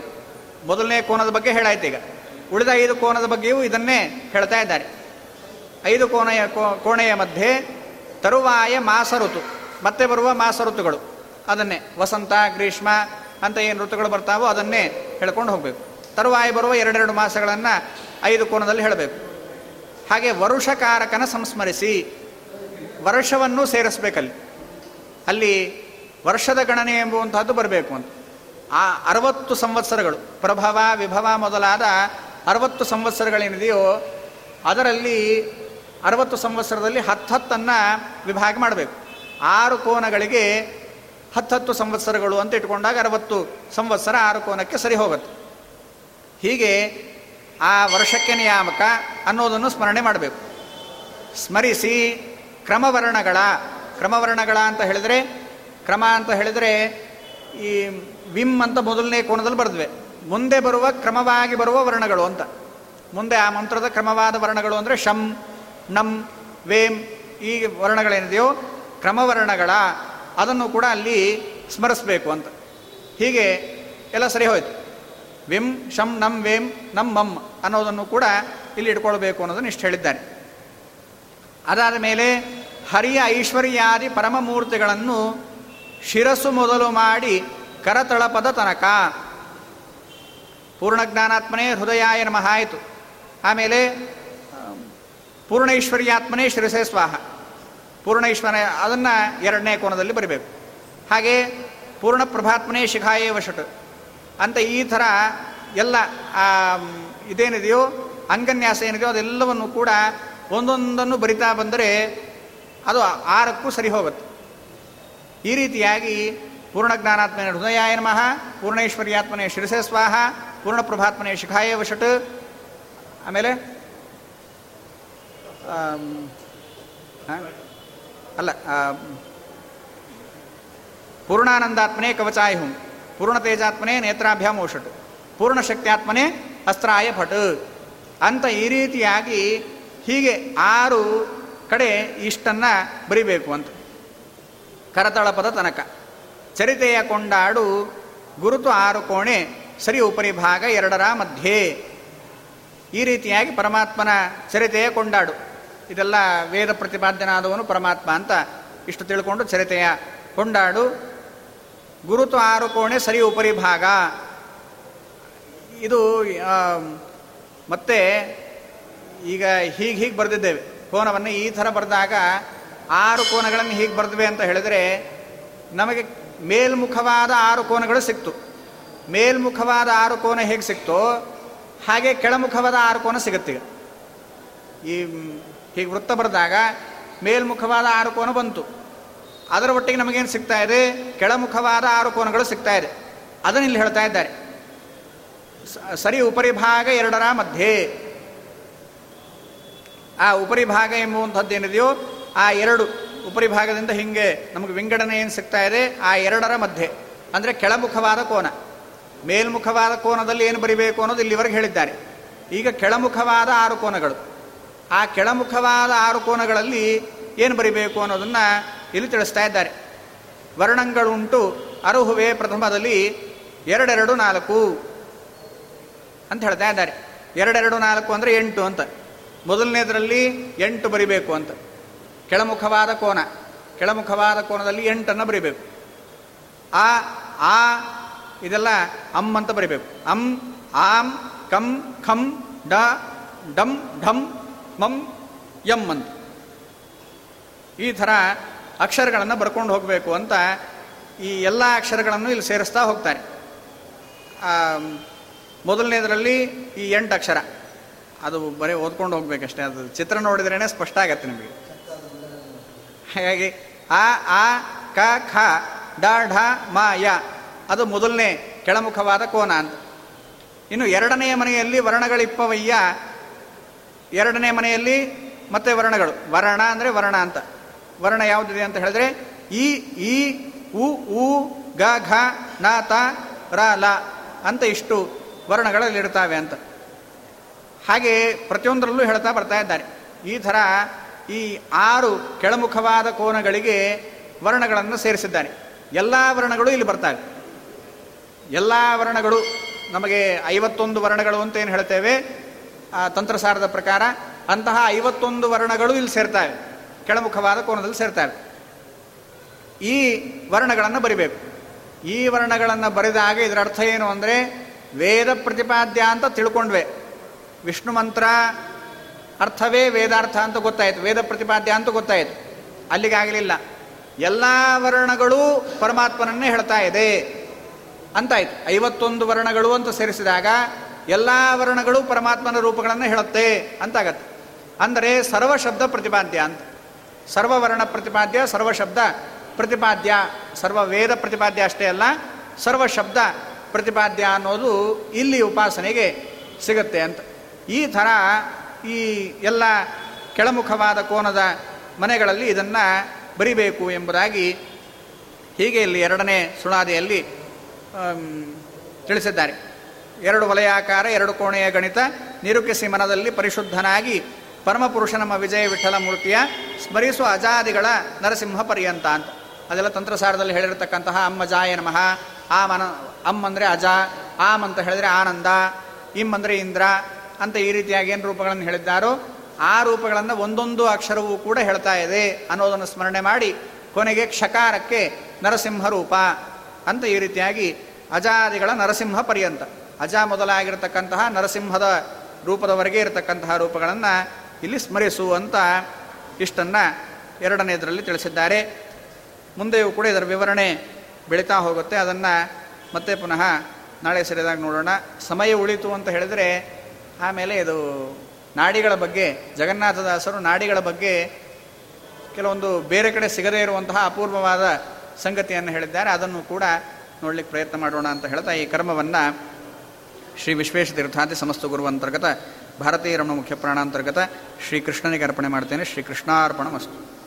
ಮೊದಲನೇ ಕೋನದ ಬಗ್ಗೆ ಹೇಳಾಯ್ತು ಈಗ. ಉಳಿದ ಐದು ಕೋನದ ಬಗ್ಗೆಯೂ ಇದನ್ನೇ ಹೇಳ್ತಾ ಇದ್ದಾರೆ. ಐದು ಕೋಣೆಯ ಕೋಣೆಯ ಮಧ್ಯೆ ತರುವಾಯ ಮಾಸ ಋತು ಮತ್ತೆ ಬರುವ ಮಾಸ ಋತುಗಳು ಅದನ್ನೇ ವಸಂತ, ಗ್ರೀಷ್ಮ ಅಂತ ಏನು ಋತುಗಳು ಬರ್ತಾವೋ ಅದನ್ನೇ ಹೇಳ್ಕೊಂಡು ಹೋಗಬೇಕು. ತರುವಾಯ ಬರುವ ಎರಡೆರಡು ಮಾಸಗಳನ್ನು ಐದು ಕೋನದಲ್ಲಿ ಹೇಳಬೇಕು. ಹಾಗೆ ವರುಷಕಾರಕನ ಸಂಸ್ಮರಿಸಿ ವರ್ಷವನ್ನು ಸೇರಿಸ್ಬೇಕಲ್ಲಿ. ಅಲ್ಲಿ ವರ್ಷದ ಗಣನೆ ಎಂಬುವಂತಹದ್ದು ಬರಬೇಕು ಅಂತ. ಆ ಅರವತ್ತು ಸಂವತ್ಸರಗಳು ಪ್ರಭವ, ವಿಭವ ಮೊದಲಾದ ಅರವತ್ತು ಸಂವತ್ಸರಗಳೇನಿದೆಯೋ ಅದರಲ್ಲಿ ಅರವತ್ತು ಸಂವತ್ಸರದಲ್ಲಿ ಹತ್ತನ್ನು ವಿಭಾಗ ಮಾಡಬೇಕು. ಆರು ಕೋನಗಳಿಗೆ ಹತ್ತತ್ತು ಸಂವತ್ಸರಗಳು ಅಂತ ಇಟ್ಕೊಂಡಾಗ ಅರವತ್ತು ಸಂವತ್ಸರ ಆರು ಕೋನಕ್ಕೆ ಸರಿ ಹೋಗುತ್ತೆ. ಹೀಗೆ ಆ ವರ್ಷಕ್ಕೆ ನಿಯಾಮಕ ಅನ್ನೋದನ್ನು ಸ್ಮರಣೆ ಮಾಡಬೇಕು. ಸ್ಮರಿಸಿ ಕ್ರಮವರ್ಣಗಳ ಕ್ರಮವರ್ಣಗಳ ಅಂತ ಹೇಳಿದರೆ, ಕ್ರಮ ಅಂತ ಹೇಳಿದರೆ ಈ ವಿಮ್ ಅಂತ ಮೊದಲನೇ ಕೋನದಲ್ಲಿ ಬರೆದ್ವೆ. ಮುಂದೆ ಬರುವ ಕ್ರಮವಾಗಿ ಬರುವ ವರ್ಣಗಳು ಅಂತ. ಮುಂದೆ ಆ ಮಂತ್ರದ ಕ್ರಮವಾದ ವರ್ಣಗಳು ಅಂದರೆ ಶಂ, ನಂ, ವೇಂ ಈ ವರ್ಣಗಳೇನಿದೆಯೋ ಕ್ರಮವರ್ಣಗಳ ಅದನ್ನು ಕೂಡ ಅಲ್ಲಿ ಸ್ಮರಿಸಬೇಕು ಅಂತ. ಹೀಗೆ ಎಲ್ಲ ಸರಿ ಹೋಯ್ತು. ವಿಂ, ಶಂ, ನಂ, ವೇಂ, ನಂ ಮಮ್ ಅನ್ನೋದನ್ನು ಕೂಡ ಇಲ್ಲಿ ಇಟ್ಕೊಳ್ಬೇಕು ಅನ್ನೋದನ್ನು ಇಷ್ಟು ಹೇಳಿದ್ದಾರೆ. ಅದಾದ ಮೇಲೆ ಹರಿಯ ಐಶ್ವರ್ಯಾದಿ ಪರಮಮೂರ್ತಿಗಳನ್ನು ಶಿರಸ್ಸು ಮೊದಲು ಮಾಡಿ ಕರತಳಪದ ತನಕ ಪೂರ್ಣಜ್ಞಾನಾತ್ಮನೇ ಹೃದಯಾಯ ನಮಃ ಆಯಿತು. ಆಮೇಲೆ, ಪೂರ್ಣೈಶ್ವರ್ಯಾತ್ಮನೇ ಶಿರಸೆ ಸ್ವಾಹ. ಪೂರ್ಣೈಶ್ವರ ಅದನ್ನು ಎರಡನೇ ಕೋನದಲ್ಲಿ ಬರಬೇಕು. ಹಾಗೆ, ಪೂರ್ಣ ಪ್ರಭಾತ್ಮನೇ ಶಿಖಾಯೇ ವಶಟ್ ಅಂತ ಈ ಥರ ಎಲ್ಲ ಇದೇನಿದೆಯೋ, ಅಂಗನ್ಯಾಸ ಏನಿದೆಯೋ, ಅದೆಲ್ಲವನ್ನು ಕೂಡ ಒಂದೊಂದನ್ನು ಬರಿತಾ ಬಂದರೆ ಅದು ಆರಕ್ಕೂ ಸರಿ ಹೋಗುತ್ತೆ. ಈ ರೀತಿಯಾಗಿ ಪೂರ್ಣಜ್ಞಾನಾತ್ಮನೇ ಹೃದಯಾಯ ನಮಃ, ಪೂರ್ಣೈಶ್ವರ್ಯಾತ್ಮನೇ ಶಿರಸೆ ಸ್ವಾಹ ಪೂರ್ಣಪ್ರಭಾತ್ಮನೆ ಶಿಖಾಯ ವಶಟ್ ಆಮೇಲೆ ಅಲ್ಲ ಪೂರ್ಣಾನಂದಾತ್ಮನೇ ಕವಚಾಯ ಹುಂ, ಪೂರ್ಣತೇಜಾತ್ಮನೆ ನೇತ್ರಾಭ್ಯಾಮ್ ಓಷಟ್ ಪೂರ್ಣಶಕ್ತ್ಯಾತ್ಮನೆ ಅಸ್ತ್ರಾಯ ಭಟ್. ಅಂತ ಈ ರೀತಿಯಾಗಿ ಹೀಗೆ ಆರು ಕಡೆ ಇಷ್ಟನ್ನು ಬರಿಬೇಕು ಅಂತ. ಕರತಳಪದ ತನಕ. ಚರಿತೆಯ ಕೊಂಡಾಡು ಗುರುತು ಆರು ಕೋಣೆ ಸರಿ ಉಪರಿಭಾಗ ಎರಡರ ಮಧ್ಯೆ. ಈ ರೀತಿಯಾಗಿ ಪರಮಾತ್ಮನ ಚರಿತೆಯ ಕೊಂಡಾಡು. ಇದೆಲ್ಲ ವೇದ ಪ್ರತಿಪಾದ್ಯನಾದವನು ಪರಮಾತ್ಮ ಅಂತ ಇಷ್ಟು ತಿಳ್ಕೊಂಡು ಚರಿತೆಯ ಕೊಂಡಾಡು. ಗುರುತು ಆರು ಕೋಣೆ ಸರಿ ಉಪರಿಭಾಗ ಇದು ಮತ್ತೆ ಈಗ ಹೀಗೆ ಹೀಗೆ ಬರೆದಿದ್ದೇವೆ. ಕೋನವನ್ನು ಈ ಥರ ಬರೆದಾಗ ಆರು ಕೋನಗಳನ್ನು ಹೀಗೆ ಬರೆದ್ವಿ ಅಂತ ಹೇಳಿದರೆ ನಮಗೆ ಮೇಲ್ಮುಖವಾದ ಆರು ಕೋನಗಳು ಸಿಕ್ತು. ಮೇಲ್ಮುಖವಾದ ಆರು ಕೋನ ಹೇಗೆ ಸಿಕ್ತೋ ಹಾಗೆ ಕೆಳಮುಖವಾದ ಆರು ಕೋನ ಸಿಗುತ್ತೆ ಈ ಹೀಗೆ ವೃತ್ತ ಬರೆದಾಗ ಮೇಲ್ಮುಖವಾದ ಆರು ಕೋನ ಬಂತು. ಅದರ ಒಟ್ಟಿಗೆ ನಮಗೇನು ಸಿಗ್ತಾ ಇದೆ? ಕೆಳಮುಖವಾದ ಆರು ಕೋನಗಳು ಸಿಗ್ತಾ ಇದೆ. ಅದನ್ನು ಇಲ್ಲಿ ಹೇಳ್ತಾ ಇದ್ದಾರೆ. ಸರಿ ಉಪರಿಭಾಗ ಎರಡರ ಮಧ್ಯೆ. ಆ ಉಪರಿಭಾಗ ಎಂಬುವಂಥದ್ದು ಏನಿದೆಯೋ ಆ ಎರಡು ಉಪರಿಭಾಗದಿಂದ ಹಿಂಗೆ ನಮಗೆ ವಿಂಗಡಣೆ ಏನು ಸಿಗ್ತಾ ಇದೆ? ಆ ಎರಡರ ಮಧ್ಯೆ. ಅಂದರೆ ಕೆಳಮುಖವಾದ ಕೋನ. ಮೇಲ್ಮುಖವಾದ ಕೋನದಲ್ಲಿ ಏನು ಬರಿಬೇಕು ಅನ್ನೋದು ಇಲ್ಲಿವರೆಗೆ ಹೇಳಿದ್ದಾರೆ. ಈಗ ಕೆಳಮುಖವಾದ ಆರು ಕೋನಗಳು. ಆ ಕೆಳಮುಖವಾದ ಆರು ಕೋನಗಳಲ್ಲಿ ಏನು ಬರಿಬೇಕು ಅನ್ನೋದನ್ನು ಇಲ್ಲಿ ತಿಳಿಸ್ತಾ ಇದ್ದಾರೆ. ವರ್ಣಂಗಳುಂಟು ಅರುಹುವೆ ಪ್ರಥಮದಲ್ಲಿ ಎರಡೆರಡು ನಾಲ್ಕು ಅಂತ ಹೇಳ್ತಾ ಇದ್ದಾರೆ. ಎರಡೆರಡು ನಾಲ್ಕು ಅಂದರೆ ಎಂಟು ಅಂತ. ಮೊದಲನೇದರಲ್ಲಿ ಎಂಟು ಬರಿಬೇಕು ಅಂತ. ಕೆಳಮುಖವಾದ ಕೋನ. ಕೆಳಮುಖವಾದ ಕೋನದಲ್ಲಿ ಎಂಟನ್ನು ಬರಿಬೇಕು. ಆ ಆ ಇದೆಲ್ಲ ಅಮ್ ಅಂತ ಬರಿಬೇಕು. ಅಂ ಆಂ ಕಂ ಖಂ ಡ, ಡಮ್ ಢಂ ಮಂ ಯಂ ಅಂತ. ಈ ಥರ ಅಕ್ಷರಗಳನ್ನು ಬರ್ಕೊಂಡು ಹೋಗಬೇಕು ಅಂತ ಈ ಎಲ್ಲ ಅಕ್ಷರಗಳನ್ನು ಇಲ್ಲಿ ಸೇರಿಸ್ತಾ ಹೋಗ್ತಾರೆ. ಮೊದಲನೇದರಲ್ಲಿ ಈ ಎಂಟು ಅಕ್ಷರ. ಅದು ಬರೀ ಓದ್ಕೊಂಡು ಹೋಗ್ಬೇಕಷ್ಟೇ. ಅದು ಚಿತ್ರ ನೋಡಿದ್ರೇ ಸ್ಪಷ್ಟ ಆಗತ್ತೆ ನಿಮಗೆ. ಹಾಗಾಗಿ ಆ ಆ, ಕ, ಖ, ಡ, ಢ, ಮ, ಯ. ಅದು ಮೊದಲನೇ ಕೆಳಮುಖವಾದ ಕೋನ ಅಂತ. ಇನ್ನು ಎರಡನೆಯ ಮನೆಯಲ್ಲಿ ವರ್ಣಗಳಿಪ್ಪವಯ್ಯ. ಎರಡನೇ ಮನೆಯಲ್ಲಿ ಮತ್ತೆ ವರ್ಣಗಳು. ವರ್ಣ ಅಂದರೆ ವರ್ಣ ಅಂತ. ವರ್ಣ ಯಾವುದಿದೆ ಅಂತ ಹೇಳಿದ್ರೆ ಈ ಈ, ಉ ಉ, ಗ, ಘ, ನ, ತ, ರ, ಲ ಅಂತ ಇಷ್ಟು ವರ್ಣಗಳಲ್ಲಿ ಇರ್ತಾವೆ ಅಂತ. ಹಾಗೆ ಪ್ರತಿಯೊಂದರಲ್ಲೂ ಹೇಳ್ತಾ ಬರ್ತಾ ಇದ್ದಾರೆ. ಈ ಥರ ಈ ಆರು ಕೆಳಮುಖವಾದ ಕೋನಗಳಿಗೆ ವರ್ಣಗಳನ್ನು ಸೇರಿಸಿದ್ದಾರೆ. ಎಲ್ಲ ವರ್ಣಗಳು ಇಲ್ಲಿ ಬರ್ತಾವೆ. ಎಲ್ಲ ವರ್ಣಗಳು ನಮಗೆ ಐವತ್ತೊಂದು ವರ್ಣಗಳು ಅಂತ ಏನು ಹೇಳ್ತೇವೆ? ತಂತ್ರಸಾರದ ಪ್ರಕಾರ ಅಂತಹ ಐವತ್ತೊಂದು ವರ್ಣಗಳು ಇಲ್ಲಿ ಸೇರ್ತಾವೆ. ಕೆಳಮುಖವಾದ ಕೋನದಲ್ಲಿ ಸೇರ್ತವೆ. ಈ ವರ್ಣಗಳನ್ನು ಬರಿಬೇಕು. ಈ ವರ್ಣಗಳನ್ನು ಬರೆದಾಗ ಇದರ ಅರ್ಥ ಏನು ಅಂದರೆ ವೇದ ಪ್ರತಿಪಾದ್ಯ ಅಂತ ತಿಳ್ಕೊಂಡ್ವೆ. ವಿಷ್ಣು ಮಂತ್ರ ಅರ್ಥವೇ ವೇದಾರ್ಥ ಅಂತ ಗೊತ್ತಾಯಿತು. ವೇದ ಪ್ರತಿಪಾದ್ಯ ಅಂತ ಗೊತ್ತಾಯಿತು. ಅಲ್ಲಿಗಾಗಲಿಲ್ಲ. ಎಲ್ಲ ವರ್ಣಗಳು ಪರಮಾತ್ಮನನ್ನೇ ಹೇಳ್ತಾ ಇದೆ. ಅಂತಾಯ್ತು ಐವತ್ತೊಂದು ವರ್ಣಗಳು ಅಂತ ಸೇರಿಸಿದಾಗ ಎಲ್ಲ ವರ್ಣಗಳು ಪರಮಾತ್ಮನ ರೂಪಗಳನ್ನು ಹೇಳುತ್ತೆ ಅಂತಾಗತ್ತೆ ಅಂದರೆ ಸರ್ವಶಬ್ದ ಪ್ರತಿಪಾದ್ಯ ಅಂತ. ಸರ್ವವರ್ಣ ಪ್ರತಿಪಾದ್ಯ, ಸರ್ವಶಬ್ದ ಪ್ರತಿಪಾದ್ಯ. ಸರ್ವ ವೇದ ಪ್ರತಿಪಾದ್ಯ ಅಷ್ಟೇ ಅಲ್ಲ, ಸರ್ವಶಬ್ದ ಪ್ರತಿಪಾದ್ಯ ಅನ್ನೋದು ಇಲ್ಲಿ ಉಪಾಸನೆಗೆ ಸಿಗುತ್ತೆ ಅಂತ. ಈ ಥರ ಈ ಎಲ್ಲ ಕೆಳಮುಖವಾದ ಕೋನದ ಮನೆಗಳಲ್ಲಿ ಇದನ್ನು ಬರಿಬೇಕು ಎಂಬುದಾಗಿ ಹೀಗೆ ಇಲ್ಲಿ ಎರಡನೇ ಸುಳಾದಿಯಲ್ಲಿ ತಿಳಿಸಿದ್ದಾರೆ. ಎರಡು ವಲಯಾಕಾರ, ಎರಡು ಕೋಣೆಯ ಗಣಿತ ನಿರುಕ್ಕಿಸಿ ಮನದಲ್ಲಿ ಪರಿಶುದ್ಧನಾಗಿ ಪರಮಪುರುಷ ನಮ್ಮ ವಿಜಯ ವಿಠಲ ಮೂರ್ತಿಯ ಸ್ಮರಿಸುವ ಅಜಾದಿಗಳ ನರಸಿಂಹ ಪರ್ಯಂತ ಅಂತ. ಅದೆಲ್ಲ ತಂತ್ರಸಾರದಲ್ಲಿ ಹೇಳಿರತಕ್ಕಂತಹ ಅಮ್ಮ ಜಾಯ ನಮಃ ಆ ಮನ ಅಮ್ಮ ಅಂದರೆ ಅಜ, ಆಮ್ ಅಂತ ಹೇಳಿದರೆ ಆನಂದ, ಇಮ್ ಅಂದರೆ ಇಂದ್ರ ಅಂತ ಈ ರೀತಿಯಾಗಿ ಏನು ರೂಪಗಳನ್ನು ಹೇಳಿದ್ದಾರೋ ಆ ರೂಪಗಳನ್ನು ಒಂದೊಂದು ಅಕ್ಷರವೂ ಕೂಡ ಹೇಳ್ತಾ ಇದೆ ಅನ್ನೋದನ್ನು ಸ್ಮರಣೆ ಮಾಡಿ ಕೊನೆಗೆ ಕ್ಷಕಾರಕ್ಕೆ ನರಸಿಂಹ ರೂಪ. ಅಂತ ಈ ರೀತಿಯಾಗಿ ಅಜಾದಿಗಳ ನರಸಿಂಹ ಪರ್ಯಂತ. ಅಜ ಮೊದಲಾಗಿರತಕ್ಕಂತಹ ನರಸಿಂಹದ ರೂಪದವರೆಗೆ ಇರತಕ್ಕಂತಹ ರೂಪಗಳನ್ನು ಇಲ್ಲಿ ಸ್ಮರಿಸು ಅಂತ ಇಷ್ಟನ್ನು ಎರಡನೇದರಲ್ಲಿ ತಿಳಿಸಿದ್ದಾರೆ. ಮುಂದೆಯೂ ಕೂಡ ಇದರ ವಿವರಣೆ ಬೆಳೀತಾ ಹೋಗುತ್ತೆ. ಅದನ್ನು ಮತ್ತೆ ಪುನಃ ನಾಳೆ ಸರಿದಾಗ ನೋಡೋಣ. ಸಮಯ ಉಳಿತು ಅಂತ ಹೇಳಿದರೆ ಆಮೇಲೆ ಇದು ನಾಡಿಗಳ ಬಗ್ಗೆ, ಜಗನ್ನಾಥದಾಸರು ನಾಡಿಗಳ ಬಗ್ಗೆ ಕೆಲವೊಂದು ಬೇರೆ ಕಡೆ ಸಿಗದೇ ಇರುವಂತಹ ಅಪೂರ್ವವಾದ ಸಂಗತಿಯನ್ನು ಹೇಳಿದ್ದಾರೆ. ಅದನ್ನು ಕೂಡ ನೋಡ್ಲಿಕ್ಕೆ ಪ್ರಯತ್ನ ಮಾಡೋಣ ಅಂತ ಹೇಳ್ತಾ ಈ ಕರ್ಮವನ್ನು ಶ್ರೀ ವಿಶ್ವೇಶ ತೀರ್ಥಾಂತಿ ಸಮಸ್ತ ಗುರು ಅಂತರ್ಗತ ಭಾರತೀಯ ರಮಣ ಮುಖ್ಯ ಪ್ರಾಣಾಂತರ್ಗತ ಶ್ರೀಕೃಷ್ಣನಿಗೆ ಅರ್ಪಣೆ ಮಾಡ್ತೇನೆ. ಶ್ರೀಕೃಷ್ಣಾರ್ಪಣ ಮಸ್ತು